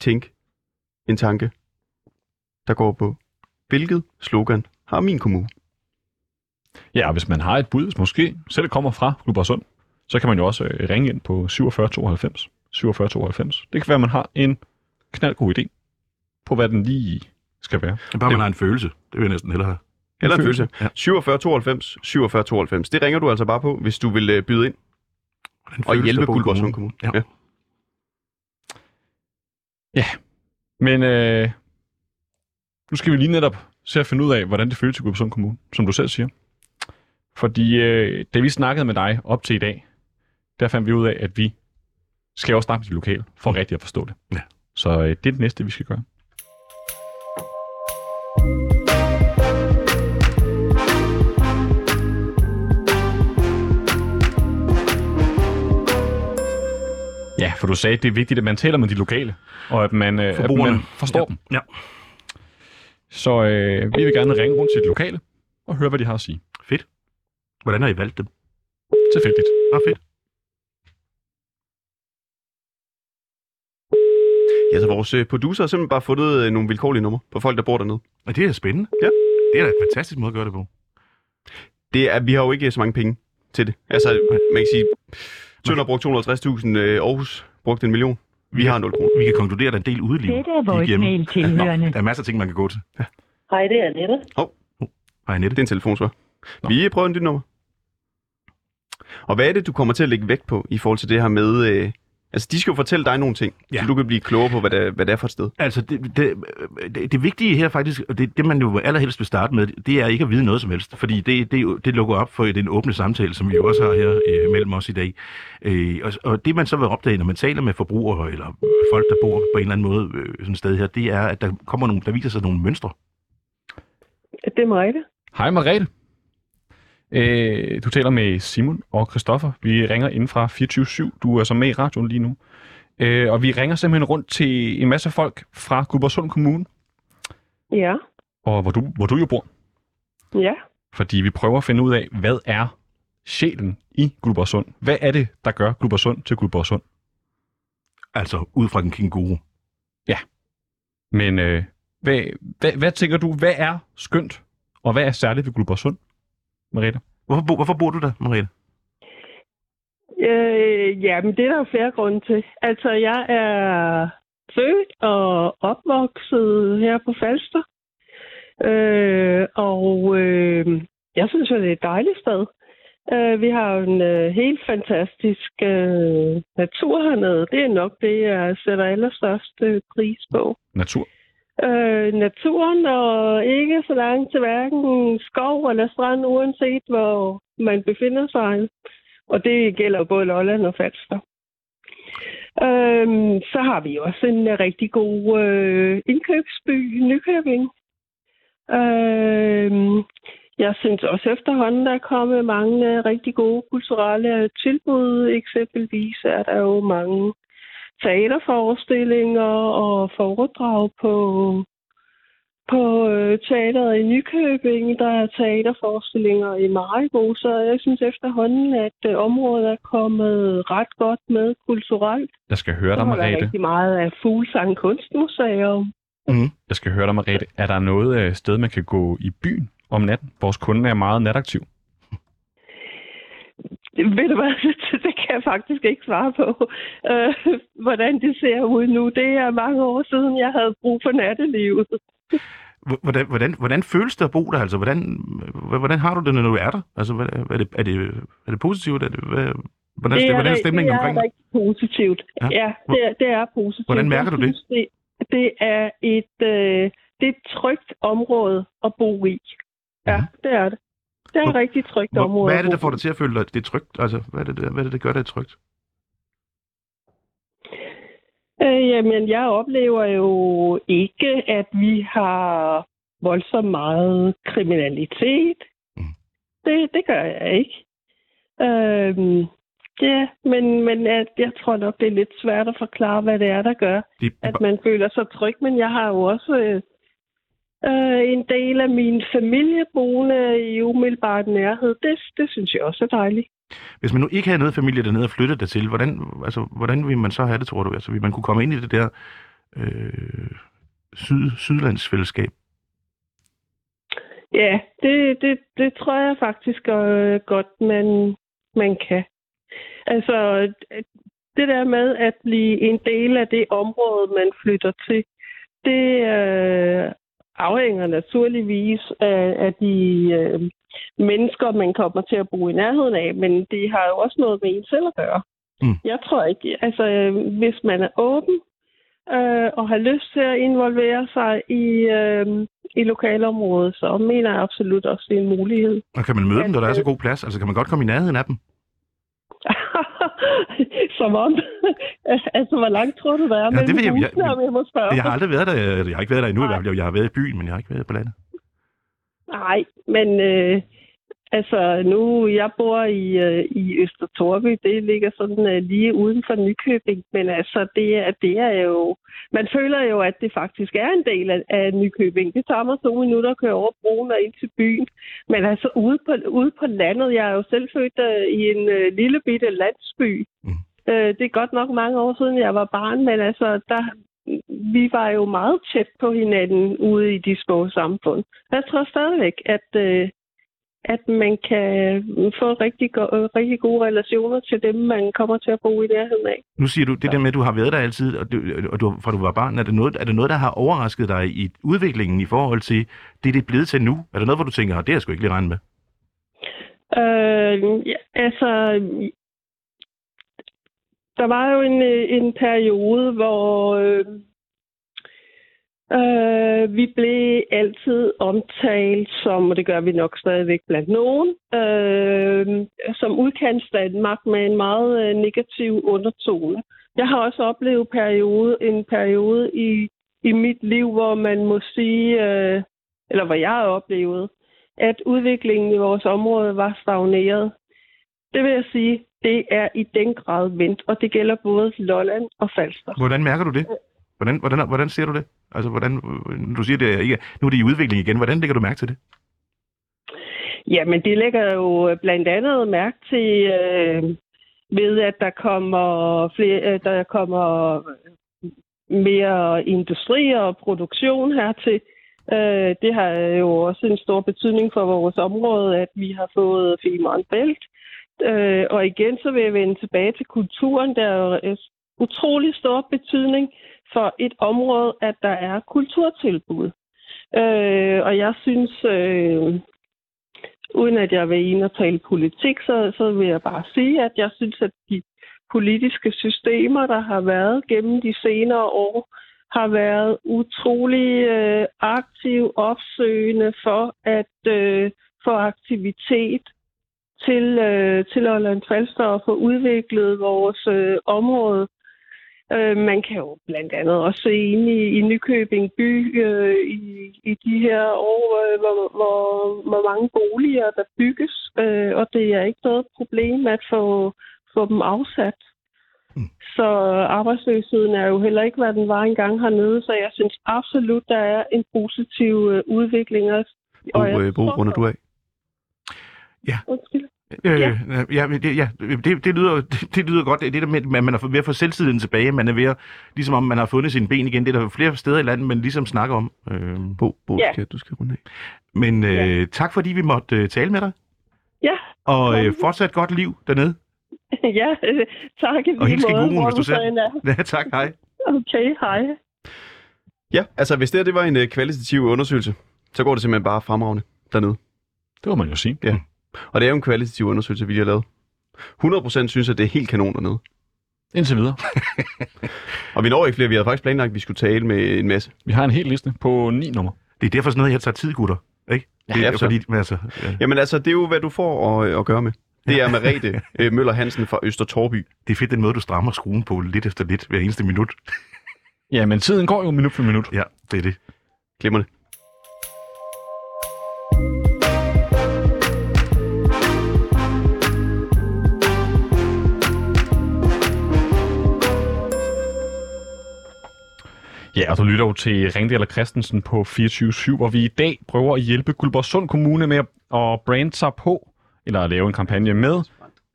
tænke en tanke, der går på, hvilket slogan har min kommune? Ja, og hvis man har et bud, hvis måske selv kommer fra Guldborgsund, så kan man jo også øh, ringe ind på 47 92 47 92. Det kan være, at man har en knaldgod idé på, hvad den lige skal være. Bare man har en følelse, det vil jeg næsten hellere have. Eller en følelse. Ja. 47 92 47 92. Det ringer du altså bare på, hvis du vil øh, byde ind og følelse, hjælpe Guldborgsund Kommune. Ja. Ja. Men øh, nu skal vi lige netop se at finde ud af, hvordan det føles i Guldborgsund Kommune, som du selv siger. Fordi øh, da vi snakkede med dig op til i dag, der fandt vi ud af, at vi skal også snakke med de lokale, for rigtigt at forstå det. Ja. Så øh, det er det næste, vi skal gøre. Ja, for du sagde, at det er vigtigt, at man taler med de lokale, og at man, øh, at man forstår ja. dem. Ja, Så øh, vi vil gerne ringe rundt til de lokale og høre, hvad de har at sige. fedt. Hvordan har I valgt dem? Tilfældigt. Nå, fedt. Ja, så vores øh, producer har simpelthen bare fundet øh, nogle vilkårlige numre på folk, der bor dernede. Og det er spændende. Ja. Det er da en fantastisk måde at gøre det på. Det er, vi har jo ikke så mange penge til det. Altså, man kan sige, Tønder har brugt 250.000, øh, Aarhus brugt en million. Vi har 0 kroner. Vi kan konkludere, at der er en del udeliv. Dette er voicemail tilhørende. Der er masser af ting, man kan gå til. Ja. Hej, det er Annette. Hej, Annette. Det er en telefonsvar. Vi prøver en nyt nummer. Og hvad er det, du kommer til at lægge vægt på i forhold til det her med... Øh, altså, de skal jo fortælle dig nogle ting, ja. Så du kan blive klogere på, hvad det, hvad det er for et sted. Altså, det, det, det, det vigtige her faktisk, og det, det man jo allerhelst vil starte med, det er ikke at vide noget som helst. Fordi det, det, det lukker op for den åbne samtale, som vi jo også har her øh, mellem os i dag. Øh, og, og det man så vil opdage, når man taler med forbrugere, eller folk, der bor på en eller anden måde øh, sådan et sted her, det er, at der kommer nogle, der viser sig nogle mønstre. Det er Mariette. Hej Margrethe. Øh, du taler med Simon og Christoffer. Vi ringer ind fra 24-7. Du er så med i radioen lige nu. Øh, og vi ringer simpelthen rundt til en masse folk fra Gubersund Kommune, Ja. og hvor du, hvor du jo bor. Ja. Fordi vi prøver at finde ud af, hvad er sjælen i Gubersund? Hvad er det, der gør Gubersund til Gubersund? Altså, ud fra en kænguru. Men øh, hvad, hvad, hvad tænker du, hvad er skønt, og hvad er særligt ved Gubersund, Merete? Hvorfor, bo, hvorfor bor du der, Mariette? Øh, ja, men det er der jo flere grunde til. Altså, jeg er født og opvokset her på Falster. Øh, og øh, jeg synes jo, det er et dejligt sted. Øh, vi har jo en øh, helt fantastisk øh, natur hernede. Det er nok det, jeg sætter allerstørst øh, pris på. Natur øh, naturen, og ikke så langt til hverken skov eller strand, uanset hvor man befinder sig. Og det gælder både Lolland og Falster. Øhm, så har vi også en rigtig god øh, indkøbsby, Nykøbing. Øhm, jeg synes også efterhånden, der er kommet mange rigtig gode kulturelle tilbud. Eksempelvis er der jo mange teaterforestillinger og foredrag på, på øh, teateret i Nykøbing. Der er teaterforestillinger i Maribo, så jeg synes efterhånden, at øh, området er kommet ret godt med kulturelt. Jeg skal høre dig, er der Merete. rigtig meget af Fuglsang Kunstmuseum. Jeg skal høre dig, Merete. Er der noget øh, sted, man kan gå i byen om natten? Vores kunde er meget nataktiv. Ved du hvad, det kan jeg faktisk ikke svare på, øh, hvordan det ser ud nu. Det er mange år siden, jeg havde brug for nattelivet. Hvordan, hvordan, hvordan føles det at bo der? Altså, hvordan, hvordan har du det, når du er der? Altså, hvad, er, det, er, det, er det positivt? Er det, hvad, hvordan, er, hvordan er stemningen det omkring er det? rigtig positivt. Ja. Ja, ja det, er, det er positivt. Hvordan mærker du det? Det? Det er et, øh, det er et trygt område at bo i. Ja, Mhm. det er det. Det er et rigtig trygt Hvor, område. hvad er det, der får dig til at føle dig, det er trygt? Altså, hvad er det, der- hvad er det, der gør det trygt? Øh, jamen, jeg oplever jo ikke, at vi har voldsomt meget kriminalitet. Mm. Det, det gør jeg ikke. Øhm, ja, men, men jeg, jeg tror nok, det er lidt svært at forklare, hvad det er, der gør, Det, at man føler sig tryg. Men jeg har jo også øh, øh, en del af min familie boende i umiddelbart nærhed. Det, det synes jeg også er dejligt. hvis man nu ikke havde noget familie dernede og flyttet dertil, hvordan, altså, hvordan vil man så have det, tror du? Altså, vil man kunne komme ind i det der øh, syd, sydlandsfællesskab? Ja, det, det, det tror jeg faktisk øh, godt, man, man kan. Altså, det der med at blive en del af det område, man flytter til, det øh, afhænger naturligvis af, af de øh, mennesker, man kommer til at bo i nærheden af, men det har jo også noget med en selv at gøre. Mm. Jeg tror ikke, altså øh, hvis man er åben øh, og har lyst til at involvere sig i, øh, i lokalområdet, så mener jeg absolut også, det er en mulighed. Og kan man møde At, dem, når der er så øh, god plads? Altså kan man godt komme i nærheden af dem? Som om. altså, hvor langt tror du, der er Ja, mellem det ved jeg- jeg- husene, om jeg må spørge? Jeg har aldrig været der. Jeg har ikke været der endnu i Nej. hvert fald. Jeg har været i byen, men jeg har ikke været på landet. Nej, men øh, altså nu, jeg bor i, øh, i Øster Torby, det ligger sådan øh, lige uden for Nykøbing, men altså det er, det er jo, man føler jo, at det faktisk er en del af, af Nykøbing. Det tager mig to minutter at køre over broen og ind til byen, men altså ude på, ude på landet, jeg er jo selv født øh, i en øh, lille bitte landsby. Mm. Øh, det er godt nok mange år siden, jeg var barn, men altså der, vi var jo meget tæt på hinanden ude i de små samfund. Jeg tror stadigvæk, at, øh, at man kan få rigtig, go- rigtig gode relationer til dem, man kommer til at bo i nærheden af. Nu siger du, det der med, at du har været der altid, og du, og du, fra du var barn, er det, noget, er det noget, der har overrasket dig i udviklingen i forhold til det, det er blevet til nu? Er det noget, hvor du tænker, "Åh, det har jeg sgu ikke lige regnet med? Øh, ja, altså, der var jo en, en periode, hvor øh, øh, vi blev altid omtalt som, og det gør vi nok stadigvæk blandt nogen, øh, som udkants Danmark med en meget øh, negativ undertone. Jeg har også oplevet periode, en periode i, i mit liv, hvor man må sige, øh, eller hvor jeg har oplevet, at udviklingen i vores område var stagneret. Det vil jeg sige, det er i den grad vendt, og det gælder både Lolland og Falster. Hvordan mærker du det? Hvordan, hvordan, hvordan ser du det? Altså, hvordan, øh, du siger, det er ikke, nu er det i udvikling igen. Hvordan lægger du mærke til det? Jamen, det lægger jo blandt andet mærke til øh, ved, at der kommer, flere, øh, der kommer mere industri og produktion hertil. Øh, det har jo også en stor betydning for vores område, at vi har fået Femern Bælt. Øh, og igen, så vil jeg vende tilbage til kulturen. Der er jo øh, utrolig stor betydning for et område, at der er kulturtilbud. Øh, og jeg synes, øh, uden at jeg vil ind og tale politik, så, så vil jeg bare sige, at jeg synes, at de politiske systemer, der har været gennem de senere år, har været utrolig øh, aktiv opsøgende for at øh, få aktivitet til, øh, til Lolland Falster og få udviklet vores øh, område. Øh, man kan jo blandt andet også se ind i, i Nykøbing by øh, i, i de her år, øh, hvor, hvor, hvor mange boliger der bygges, øh, og det er ikke noget problem at få, få dem afsat. Mm. Så arbejdsløsheden er jo heller ikke, hvad den var engang hernede, så jeg synes absolut, der er en positiv øh, udvikling. Og, Bo, jeg øh, Bo runder du af? Undskyld. Øh, Ja. ja, det, ja det, det, lyder, det, det lyder godt. Det er det der med, at man er ved at få selvtilliden tilbage. Man er ved at, ligesom om man har fundet sine ben igen. Det er der flere steder i landet, man ligesom snakker om. Øh, Bo, Bo Ja. skal, du skal runde af. men øh, Ja. tak fordi vi måtte øh, tale med dig. Ja, Og øh, fortsat godt liv dernede. ja, øh, tak Og måde, Kænguruen, hvor hvis du er. Ja, tak. Hej. Okay, hej. Ja, altså hvis det her det var en uh, kvalitativ undersøgelse, så går det simpelthen bare fremragende dernede. Det må man jo sige. Ja. Og det er jo en kvalitativ undersøgelse, vi lige har lavet. 100% synes, at det er helt kanon dernede. Indtil videre. Og vi når ikke flere. Vi havde faktisk planlagt, at vi skulle tale med en masse. Vi har en hel liste på ni nummer. Det er derfor sådan noget, jeg tager tid, gutter. Ikke? Ja, det er, så. fordi, altså, ja, Jamen altså, det er jo, hvad du får at, at gøre med. Det er Merete øh, Møller Hansen fra Øster Torby. det er fedt, den måde, du strammer skruen på lidt efter lidt hver eneste minut. Ja, men tiden går jo minut for minut. Ja, det er det. Glimrende. Ja, og du lytter jo til Ringdal og Christensen på 24-7, hvor vi i dag prøver at hjælpe Guldborgsund Kommune med at brande sig på, eller at lave en kampagne med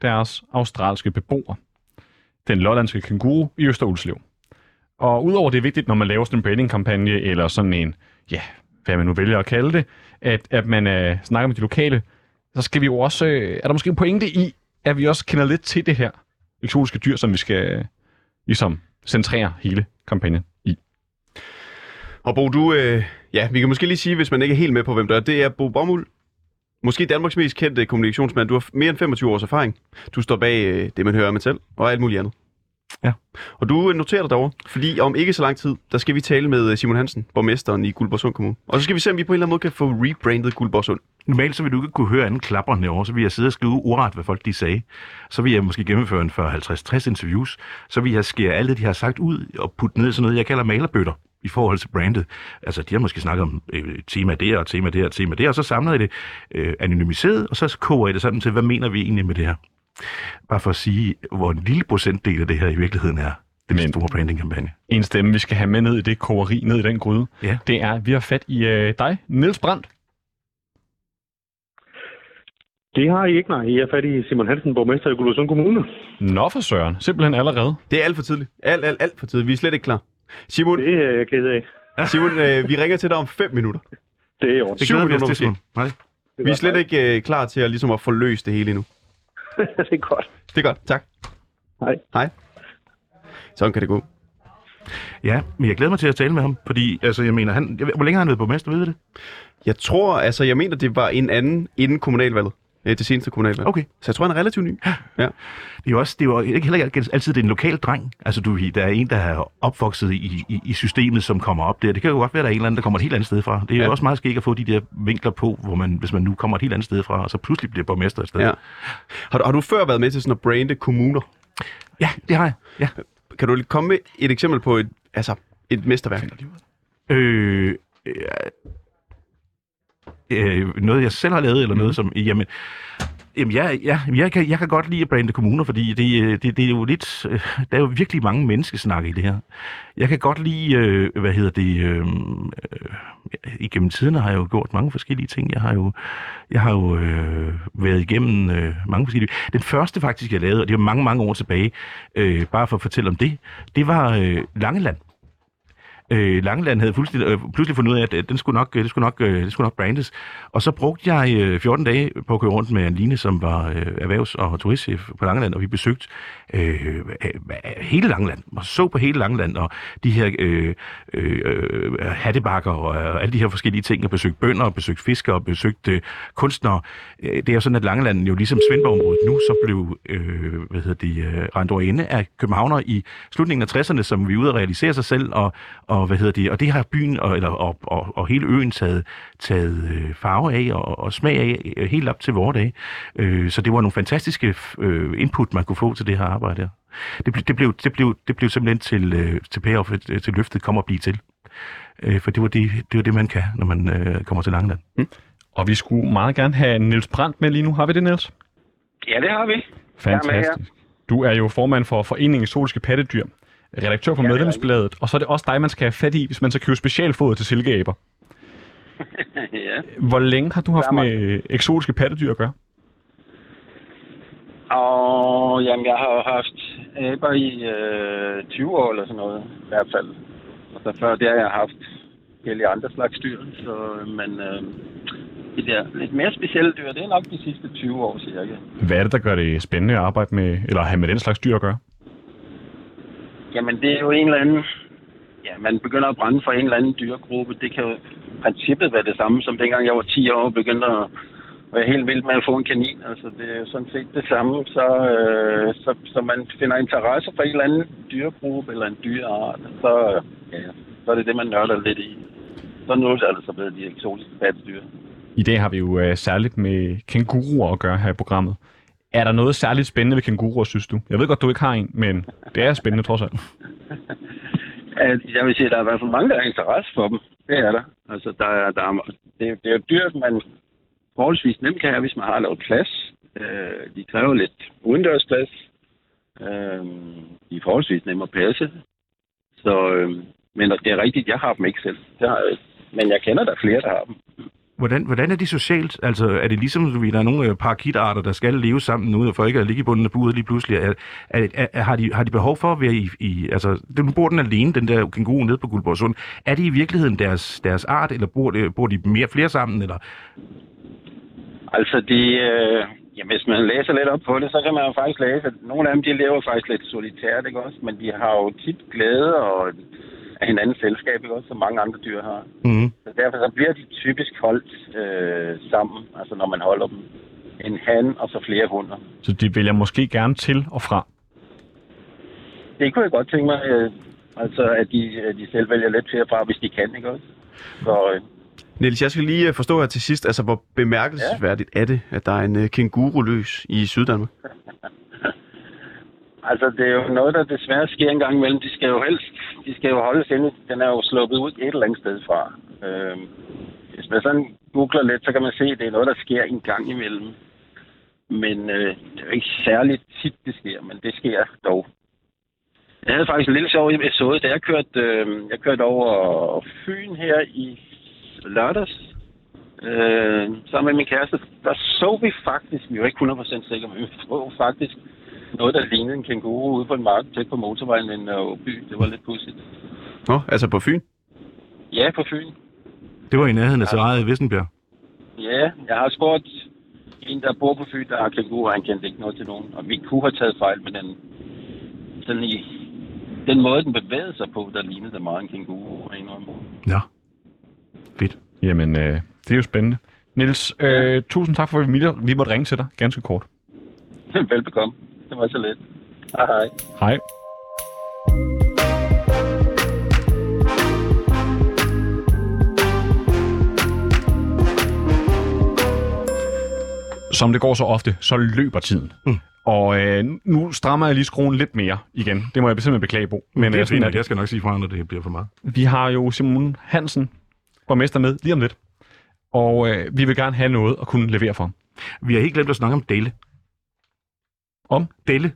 deres australske beboere. Den lollandske kænguru i Østerulslev. Og udover det er vigtigt, når man laver sådan en branding-kampagne, eller sådan en, ja, hvad man nu vælger at kalde det, at, at man uh, snakker med de lokale, så skal vi jo også, øh, er der måske en pointe i, at vi også kender lidt til det her eksotiske dyr, som vi skal øh, ligesom centrere hele kampagnen. Og Bo, du, øh, ja, vi kan måske lige sige, hvis man ikke er helt med på, hvem der er, det er Bo Bomuld. Måske Danmarks mest kendte kommunikationsmand. Du har mere end 25 års erfaring. Du står bag øh, det, man hører om selv, og alt muligt andet. Ja. Og du øh, noterer dig derovre, fordi om ikke så lang tid, der skal vi tale med øh, Simon Hansen, borgmesteren i Guldborgsund Kommune. Og så skal vi se, om vi på en eller anden måde kan få rebrandet Guldborgsund. Normalt så vil du ikke kunne høre anden klapper herovre, så vil jeg sidde og skrive uret, hvad folk de sagde. Så vil jeg måske gennemføre en 40-50-60 interviews. Så vil jeg skære alt det, de har sagt ud og putte ned i sådan noget, jeg kalder malerbøtter i forhold til brandet. Altså, de har måske snakket om øh, tema der, og tema der, og tema der, og så samler jeg det øh, anonymiseret, og så koger jeg det sådan til, hvad mener vi egentlig med det her? Bare for at sige, hvor en lille procentdel af det her i virkeligheden er den Men- store brandingkampagne. En stemme, vi skal have med ned i det kogeri, ned i den gryde, Ja. det er, at vi har fat i øh, dig, Niels Brandt. Det har I ikke, nej. I er fat i Simon Hansen, borgmester i Guldborgsund Kommune. Nå for søren, simpelthen allerede. Det er alt for tidligt. Alt, alt, alt for tidligt. Vi er slet ikke klar. Simon, Det er jeg ked af. Simon øh, vi ringer til dig om 5 minutter. Det er i orden. Det Syv minutter Simon. Nej. Vi er slet ikke øh, klar til at, ligesom at få løst det hele endnu. det er godt. Det er godt. Tak. Hej. Hej. Sådan kan det gå. Ja, men jeg glæder mig til at tale med ham, fordi altså, jeg mener, han, hvor længe har han været borgmester, ved du det? Jeg tror, altså jeg mener, det var en anden inden kommunalvalget. Øh, det seneste kommunalvalg. Okay. Så jeg tror, han er relativt ny. Ja. Det er jo også, det er jo ikke heller ikke altid det er en lokal dreng. Altså, du, der er en, der er opvokset i, i, i systemet, som kommer op der. Det kan jo godt være, at der er en eller anden, der kommer et helt andet sted fra. Det er ja. Ja. jo også meget skægt at få de der vinkler på, hvor man, hvis man nu kommer et helt andet sted fra, og så pludselig bliver borgmester et sted. Ja. Har, du, har du før været med til sådan at brande kommuner? ja det har jeg. Ja. Kan du komme med et eksempel på et, altså, et mesterværk? Øh, øh, øh, noget, jeg selv har lavet, eller noget, som... Jamen, Jamen, ja, ja, jeg, kan, jeg kan godt lide at brande kommuner, fordi det, øh, det, det er jo lidt... øh, Der er jo virkelig mange menneskesnakke i det her. Jeg kan godt lide, øh, hvad hedder det... Øh, øh, igennem tiden har jeg jo gjort mange forskellige ting. Jeg har jo, jeg har jo øh, været igennem øh, mange forskellige... Den første faktisk, jeg lavede, og det var mange, mange år tilbage, øh, bare for at fortælle om det, det var øh, Langeland. Øh, Langeland havde fuldstændig, øh, pludselig fundet ud af, at øh, den skulle nok, øh, det, skulle nok, øh, det skulle nok brandes. Og så brugte jeg øh, 14 dage på at køre rundt med Aline, som var øh, erhvervs- og turistchef på Langeland, og vi besøgte øh, øh, øh, hele Langeland, og så på hele Langeland, og de her øh, øh, øh hattebakker og og alle de her forskellige ting, og besøgte bønder, og besøgte fiskere, og besøgte øh, kunstnere. Det er jo sådan, at Langeland jo ligesom Svendborg-området nu, så blev øh, hvad hedder det, øh, rendt over ende af københavner i slutningen af 60'erne, som vi er ude at realisere sig selv, og, og hvad hedder det, og det har byen og, eller, og, og, og hele øen taget, taget øh, farve af og, og smag af øh, helt op til vores dage. Øh, så det var nogle fantastiske øh, input, man kunne få til det her arbejde der. Det, ble, det, blev, det, blev, det blev simpelthen til, øh, til payoff, til løftet kommer at blive til. Øh, for det var det, det var det, man kan, når man øh, kommer til Langeland. Og vi skulle meget gerne have Niels Brandt med lige nu. Har vi det, Niels? Ja, det har vi. Fantastisk. Du er jo formand for Foreningen Eksotiske Pattedyr, redaktør på Ja, det medlemsbladet, og så er det også dig, man skal have fat i, hvis man skal købe specialfoder til silkeaber. ja. Hvor længe har du haft med eksotiske pattedyr at gøre? Og jamen, jeg har jo haft aber i øh, 20 år eller sådan noget, i hvert fald. Og så før det har jeg haft forskellige andre slags dyr. Så, men øh, de der lidt mere specielle dyr, det er nok de sidste 20 år cirka. Hvad er det, der gør det spændende at arbejde med, eller have med den slags dyr at gøre? Jamen, det er jo en eller anden... Ja, man begynder at brænde for en eller anden dyregruppe. Det kan jo i princippet være det samme, som dengang jeg var 10 år og begyndte at være helt vild med at få en kanin. Altså, det er jo sådan set det samme. Så, øh, så, så man finder interesse for en eller anden dyregruppe eller en dyreart. Så, ja, så er det det, man nørder lidt i. Så nu er det altså blevet de eksotiske pattedyr. I dag har vi jo øh, særligt med kænguruer at gøre her i programmet. Er der noget særligt spændende ved kænguruer, synes du? Jeg ved godt, du ikke har en, men det er spændende trods alt. Jeg vil sige, at der er i hvert fald mange, der har interesse for dem. Det er der. Altså, der er, der er, det, er- det er dyrt, dyr, man forholdsvis nemt kan have, hvis man har lavet plads. Øh, de kræver lidt udendørsplads. Øh, de er forholdsvis nemme at passe. Så, øh, men det er rigtigt, jeg har dem ikke selv. Det har. Men jeg kender der flere, der har dem. Hvordan, hvordan er de socialt? Altså, er det ligesom, at der er nogle øh, parakitarter, der skal leve sammen nu, for ikke at ligge i bunden af buret lige pludselig? Er, er, er, har, de, har de behov for at være i... i altså, nu bor den alene, den der kænguru nede på Guldborgsund. Er det i virkeligheden deres, deres art, eller bor, de, bor de mere flere sammen? Eller? Altså, de, øh, ja, hvis man læser lidt op på det, så kan man jo faktisk læse, at nogle af dem, de lever faktisk lidt solitært, ikke også? Men de har jo tit glæde og af hinandens selskab, ikke også? Som mange andre dyr har. Mm. Så derfor så bliver de typisk holdt øh, sammen, altså når man holder dem. En han og så flere hunder. Så de vælger måske gerne til og fra. det kunne jeg godt tænke mig, øh, altså at de, at de selv vælger lidt til og fra, hvis de kan, ikke også? Så øh, Niels, jeg skal lige øh, forstå her til sidst, altså hvor bemærkelsesværdigt er det, at der er en uh, kænguru løs i Syddanmark? altså, det er jo noget, der desværre sker en gang imellem. De skal jo helst, de skal jo holdes inde. Den er jo sluppet ud et eller andet sted fra. Øh, hvis man sådan googler lidt, så kan man se, at det er noget, der sker en gang imellem. Men øh, det er jo ikke særligt tit, det sker, men det sker dog. Jeg havde faktisk en lille sjov episode, da jeg kørte, øh, jeg kørte over Fyn her i lørdags. Øh, sammen med min kæreste, der så vi faktisk, vi var ikke 100% sikre, men vi så faktisk noget, der lignede en kænguru ude på en mark tæt på motorvejen i en by. Det var lidt pudsigt. Nå, altså på Fyn? Ja, på Fyn. Det var i nærheden af Sarade i Vissenbjerg. Ja, jeg har spurgt en, der bor på Fyn, der har kænguru, han kendte ikke noget til nogen. Og vi kunne have taget fejl med den, sådan i, den måde, den bevægede sig på, der lignede det meget en kænguru. Ja. Fedt. Jamen, øh, det er jo spændende. Niels, øh, tusind tak for, at vi måtte ringe til dig. Ganske kort. Velbekomme. Det var så let. Hej hej. Hej. Som det går så ofte, så løber tiden. Mm. Og øh, nu strammer jeg lige skruen lidt mere igen. Det må jeg simpelthen beklage, Bo. Men det er øh, fint, at jeg skal nok sige fra, når det bliver for meget. vi har jo Simon Hansen, borgmester med, lige om lidt. Og øh, vi vil gerne have noget at kunne levere for. Vi har helt glemt at snakke om Delle. Om? Delle.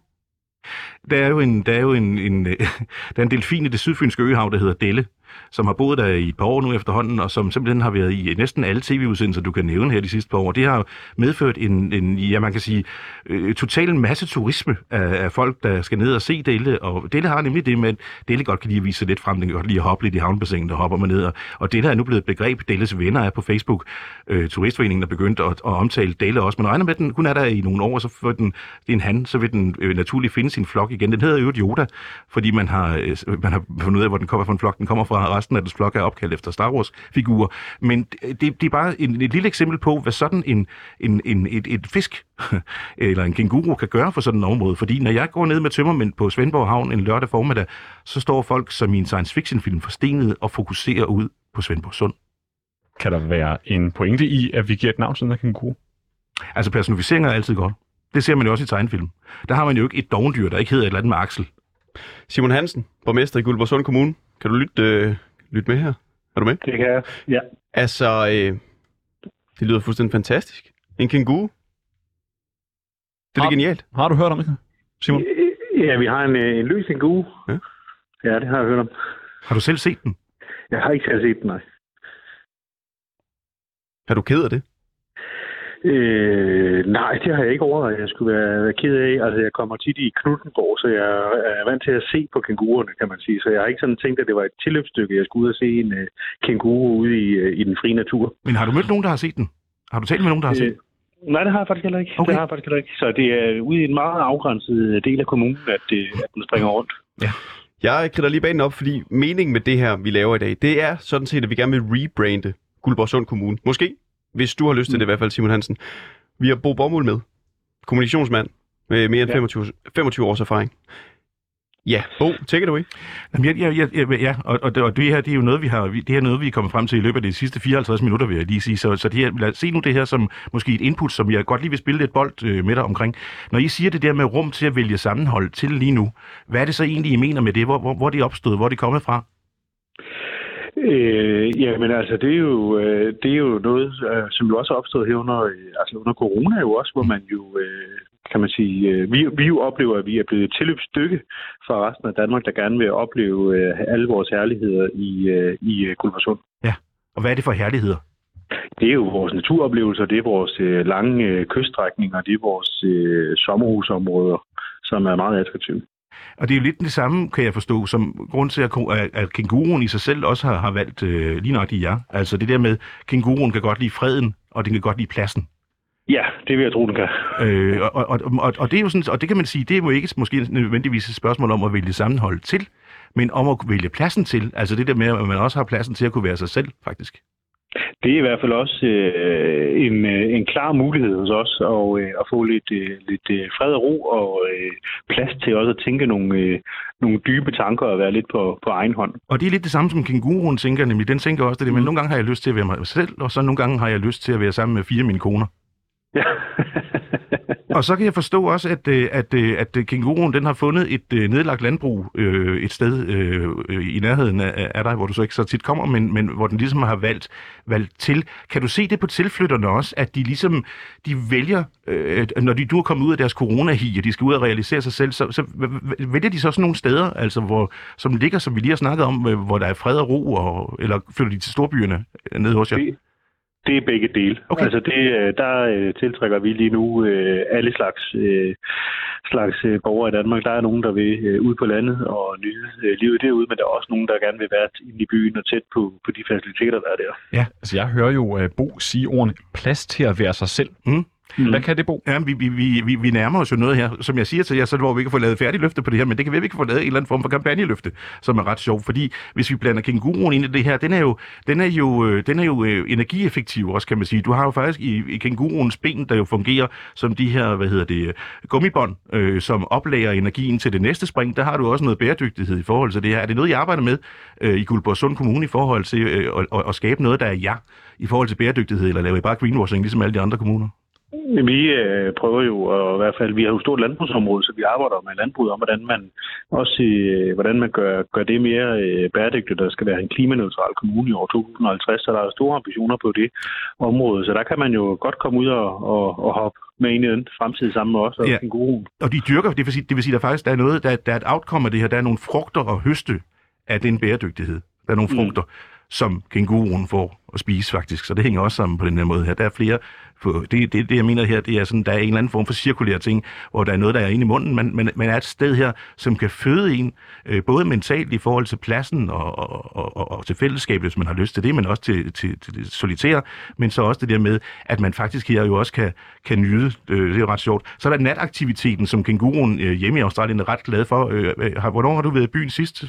Der er jo en, der er jo en, en, der er en delfin i det sydfynske øhav, der hedder Delle, som har boet der i et par år nu efterhånden, og som simpelthen har været i næsten alle tv-udsendelser, du kan nævne her de sidste par år. Det har medført en, en ja, man kan sige, øh, total masse turisme af, af folk, der skal ned og se Delle. Og Delle har nemlig det med, at Delle godt kan lide at vise sig lidt frem. Den kan godt lide at hoppe lidt i havnebassinet, der hopper man ned. Og, og Delle er nu blevet et begreb. Delles venner er på Facebook. Øh, turistforeningen er begyndt at, at omtale Delle også. Men regner med, at den kun er der i nogle år, så får den, det er en han, så vil den øh, naturligt finde sin flok igen. Den hedder jo Yoda, fordi man har, øh, man har fundet ud af, hvor den kommer fra en flok. Den kommer fra resten af dens flok er opkaldt efter Star Wars-figurer. Men det, det er bare en, et lille eksempel på, hvad sådan en, en, en, et, et fisk eller en kænguru kan gøre for sådan en område. Fordi når jeg går ned med tømmermænd på Svendborg Havn en lørdag formiddag, så står folk som i en science fiction film forstenet og fokuserer ud på Svendborg Sund. Kan der være en pointe i, at vi giver et navn til den her kænguru? Altså personificering er altid godt. Det ser man jo også i tegnefilm. Der har man jo ikke et dovendyr, der ikke hedder et eller andet med Axel. Simon Hansen, borgmester i Guldborgsund Kommune. Kan du lytte, øh, lytte med her? Er du med? Det kan jeg. Ja. Altså, øh, det lyder fuldstændig fantastisk. En kænguru. Det er Har- genialt. Har du hørt om det, Simon? Ja, vi har en, øh, en løs gue. Ja. Ja, det har jeg hørt om. Har du selv set den? Jeg har ikke selv set den, nej. Er du ked af det? Øh, nej, det har jeg ikke overvejet, jeg skulle være, være ked af. Altså, jeg kommer tit i Knudsenborg, så jeg er vant til at se på kænguruerne, kan man sige. Så jeg har ikke sådan tænkt, at det var et tilløbsstykke, jeg skulle ud og se en uh, kænguru ude i, uh, i den frie natur. Men har du mødt nogen, der har set den? Har du talt med nogen, der har set den? nej, det har jeg faktisk heller ikke. Okay. Det har jeg faktisk heller ikke. Så det er ude i en meget afgrænset del af kommunen, at, det, at den springer rundt. Jeg kridter lige banen op, fordi meningen med det her, vi laver i dag, det er sådan set, at vi gerne vil rebrande Guldborgsund Kommune. Måske, hvis du har lyst til det i hvert fald, Simon Hansen. Vi har Bo Bomuld med, kommunikationsmand med mere end Ja. 25, 25 års erfaring. Ja, Bo, take it away. Jamen, jeg, jeg, jeg, ja, og, og, det, og det her, det er jo noget, vi har, det er noget, vi er kommet frem til i løbet af de sidste 54 minutter, vil jeg lige sige. Så, så det her, lad os se nu det her som måske et input, som jeg godt lige vil spille lidt bold øh, med dig omkring. Når I siger det der med rum til at vælge sammenhold til lige nu, hvad er det så egentlig, I mener med det? Hvor, hvor, hvor er det opstået? Hvor er det kommet fra? Øh, ja, men altså, det er jo, øh, det er jo noget, øh, som jo også er opstået her under, øh, altså under corona jo også, hvor man jo, øh, kan man sige, øh, vi, vi jo oplever, at vi er blevet et tilløbsstykke for resten af Danmark, der gerne vil opleve øh, alle vores herligheder i, øh, i øh, Guldborgsund. Og hvad er det for herligheder? Det er jo vores naturoplevelser, det er vores øh, lange øh, kyststrækninger, det er vores øh, sommerhusområder, som er meget attraktive. Og det er jo lidt det samme, kan jeg forstå, som grund til, at, at, at kænguruen i sig selv også har, har valgt øh, lige nok i jer. Altså det der med, kænguruen kan godt lide freden, og den kan godt lide pladsen. Ja, det vil jeg tro, den kan. Øh, og, og, og, og, det er jo sådan, og det kan man sige, det er jo ikke måske nødvendigvis et spørgsmål om at vælge sammenhold til, men om at vælge pladsen til. Altså det der med, at man også har pladsen til at kunne være sig selv, faktisk. Det er i hvert fald også øh, en, øh, en klar mulighed hos os at, øh, at få lidt, øh, lidt øh, fred og ro og øh, plads til også at tænke nogle, øh, nogle dybe tanker og være lidt på, på egen hånd. Og det er lidt det samme som kænguruen tænker, nemlig den tænker også det, men nogle gange har jeg lyst til at være mig selv, og så nogle gange har jeg lyst til at være sammen med fire af mine koner. Ja. Og så kan jeg forstå også, at, øh, at, øh, at, at kænguruen den har fundet et øh, nedlagt landbrug øh, et sted øh, i nærheden af, af dig, hvor du så ikke så tit kommer, men, men hvor den ligesom har valgt, valgt til. Kan du se det på tilflytterne også, at de ligesom de vælger, øh, når de, du er kommet ud af deres corona og de skal ud og realisere sig selv, så, så vælger de så sådan nogle steder, altså hvor, som ligger, som vi lige har snakket om, hvor der er fred og ro, og, eller flytter de til storbyerne nede hos jer? Det, det er begge dele. Okay. Altså det, øh, der øh, tiltrækker vi lige nu øh, alle slags, slags borgere i Danmark. Der er nogen, der vil ud på landet og nyde livet derude, men der er også nogen, der gerne vil være inde i byen og tæt på, på de faciliteter, der er der. Ja, altså jeg hører jo Bo sige ordene plads til at være sig selv. Mm. Mm. Hvad kan det, Bo? Ja, vi, vi, vi, vi, nærmer os jo noget her. Som jeg siger til jer, så hvor vi ikke få lavet færdig løfte på det her, men det kan vi ikke få lavet en eller anden form for kampagneløfte, som er ret sjov. Fordi hvis vi blander kænguruen ind i det her, den er jo, den er jo, øh, den er jo øh, energieffektiv også, kan man sige. Du har jo faktisk i, i kænguruens ben, der jo fungerer som de her, hvad hedder det, gummibånd, øh, som oplager energien til det næste spring. Der har du også noget bæredygtighed i forhold til det her. Er det noget, I arbejder med øh, i Guldborgsund Kommune i forhold til øh, at, at, at skabe noget, der er ja i forhold til bæredygtighed, eller laver I bare greenwashing, ligesom alle de andre kommuner? Vi øh, prøver jo, og i hvert fald, vi har jo stort landbrugsområde, så vi arbejder med landbruget om, hvordan man også øh, hvordan man gør, gør det mere øh, bæredygtigt. Der skal være en klimaneutral kommune i år 2050, så der er store ambitioner på det område. Så der kan man jo godt komme ud og, og, og hoppe med ind i den fremtid sammen med os og Ja. en god Og de dyrker, det vil sige, det vil sige der faktisk der er noget, der, der er et outcome af det her, der er nogle frugter at høste af den bæredygtighed. Der er nogle Mm. frugter, som kænguruen får at spise faktisk, så det hænger også sammen på den her måde her. Der er flere, på, det, det, det jeg mener her, det er sådan, der er en eller anden form for cirkulær ting, hvor der er noget, der er inde i munden, men man, man er et sted her, som kan føde en, øh, både mentalt i forhold til pladsen og, og, og, og, og til fællesskabet, hvis man har lyst til det, men også til, til, til det solitære, men så også det der med, at man faktisk her jo også kan, kan nyde, øh, det er jo ret sjovt. Så er der nataktiviteten, som kænguruen øh, hjemme i Australien er ret glad for. Øh, øh, har- hvornår har du været i byen sidst?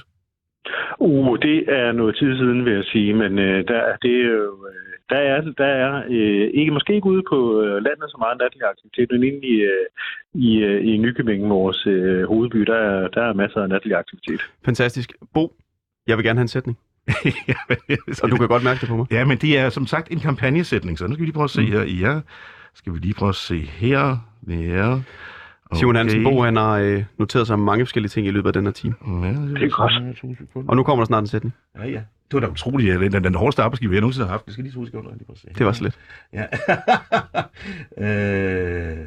Uh, det er noget tid siden, vil jeg sige, men øh, der, det er jo, øh, der er, der er øh, ikke, måske ikke ude på øh, landet så meget natlig aktivitet, men inde i, øh, i, øh, i Nykøbing, vores øh, hovedby, der er, der er masser af natlig aktivitet. Fantastisk. Bo, jeg vil gerne have en sætning, ja, og du kan godt mærke det på mig. Ja, men det er som sagt en kampagnesætning, så nu skal vi lige prøve at se her. Ja, skal vi lige prøve at se her. Ja. Simon Hansen, Bo han har øh, noteret sig mange forskellige ting i løbet af den her time. Ja, Det er godt. Og nu kommer der snart en sætning. Ja, ja. Det var da utroligt. Ja. Den, den hårdeste arbejdsgiver, jeg nogensinde har haft. Jeg skal lige huske, under lige se. Det var så lidt. Ja. øh...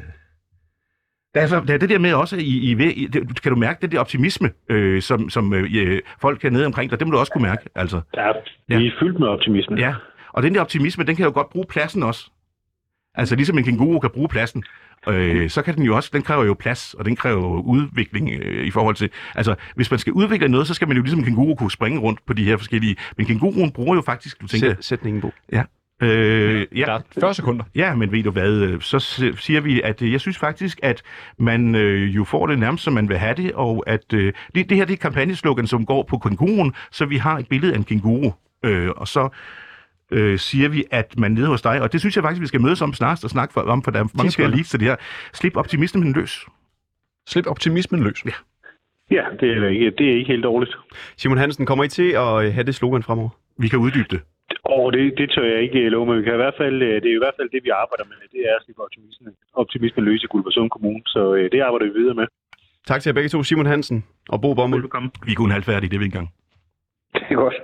Der er, der er det der med også, i, i, i det, kan du mærke det der optimisme, øh, som, som øh, folk hernede omkring dig, det må du også kunne mærke. Altså. Ja, vi er fyldt med optimisme. Ja, og den der optimisme, den kan jo godt bruge pladsen også. Altså ligesom en kænguru kan bruge pladsen, øh, så kan den jo også, den kræver jo plads, og den kræver jo udvikling øh, i forhold til, altså hvis man skal udvikle noget, så skal man jo ligesom en kænguru kunne springe rundt på de her forskellige, men kænguruen bruger jo faktisk, du tænker, Sæt, sætningen, Bo. Der øh, ja, er 40 sekunder. ja, men ved du hvad, øh, så siger vi, at øh, jeg synes faktisk, at man øh, jo får det nærmest, som man vil have det, og at øh, det, det her det er kampagneslogan, som går på kænguruen, så vi har et billede af en kænguru, øh, og så øh, siger vi, at man nede hos dig, og det synes jeg faktisk, vi skal mødes om snart og snakke for, om, for der er mange flere leads til det her. Slip optimismen løs. Slip optimismen løs. Ja. Ja, det er, ikke, det er ikke helt dårligt. Simon Hansen, kommer I til at øh, have det slogan fremover? Vi kan uddybe det. Og det, det tør jeg ikke love, men vi kan i hvert fald, øh, det er i hvert fald det, vi arbejder med. Det er at slippe optimismen, optimismen løs i Guldborgsund Kommune, så øh, det arbejder vi videre med. Tak til jer begge to, Simon Hansen og Bo Bommel. Velkommen. Vi er kun halvfærdige, det er vi ikke engang. Det er godt.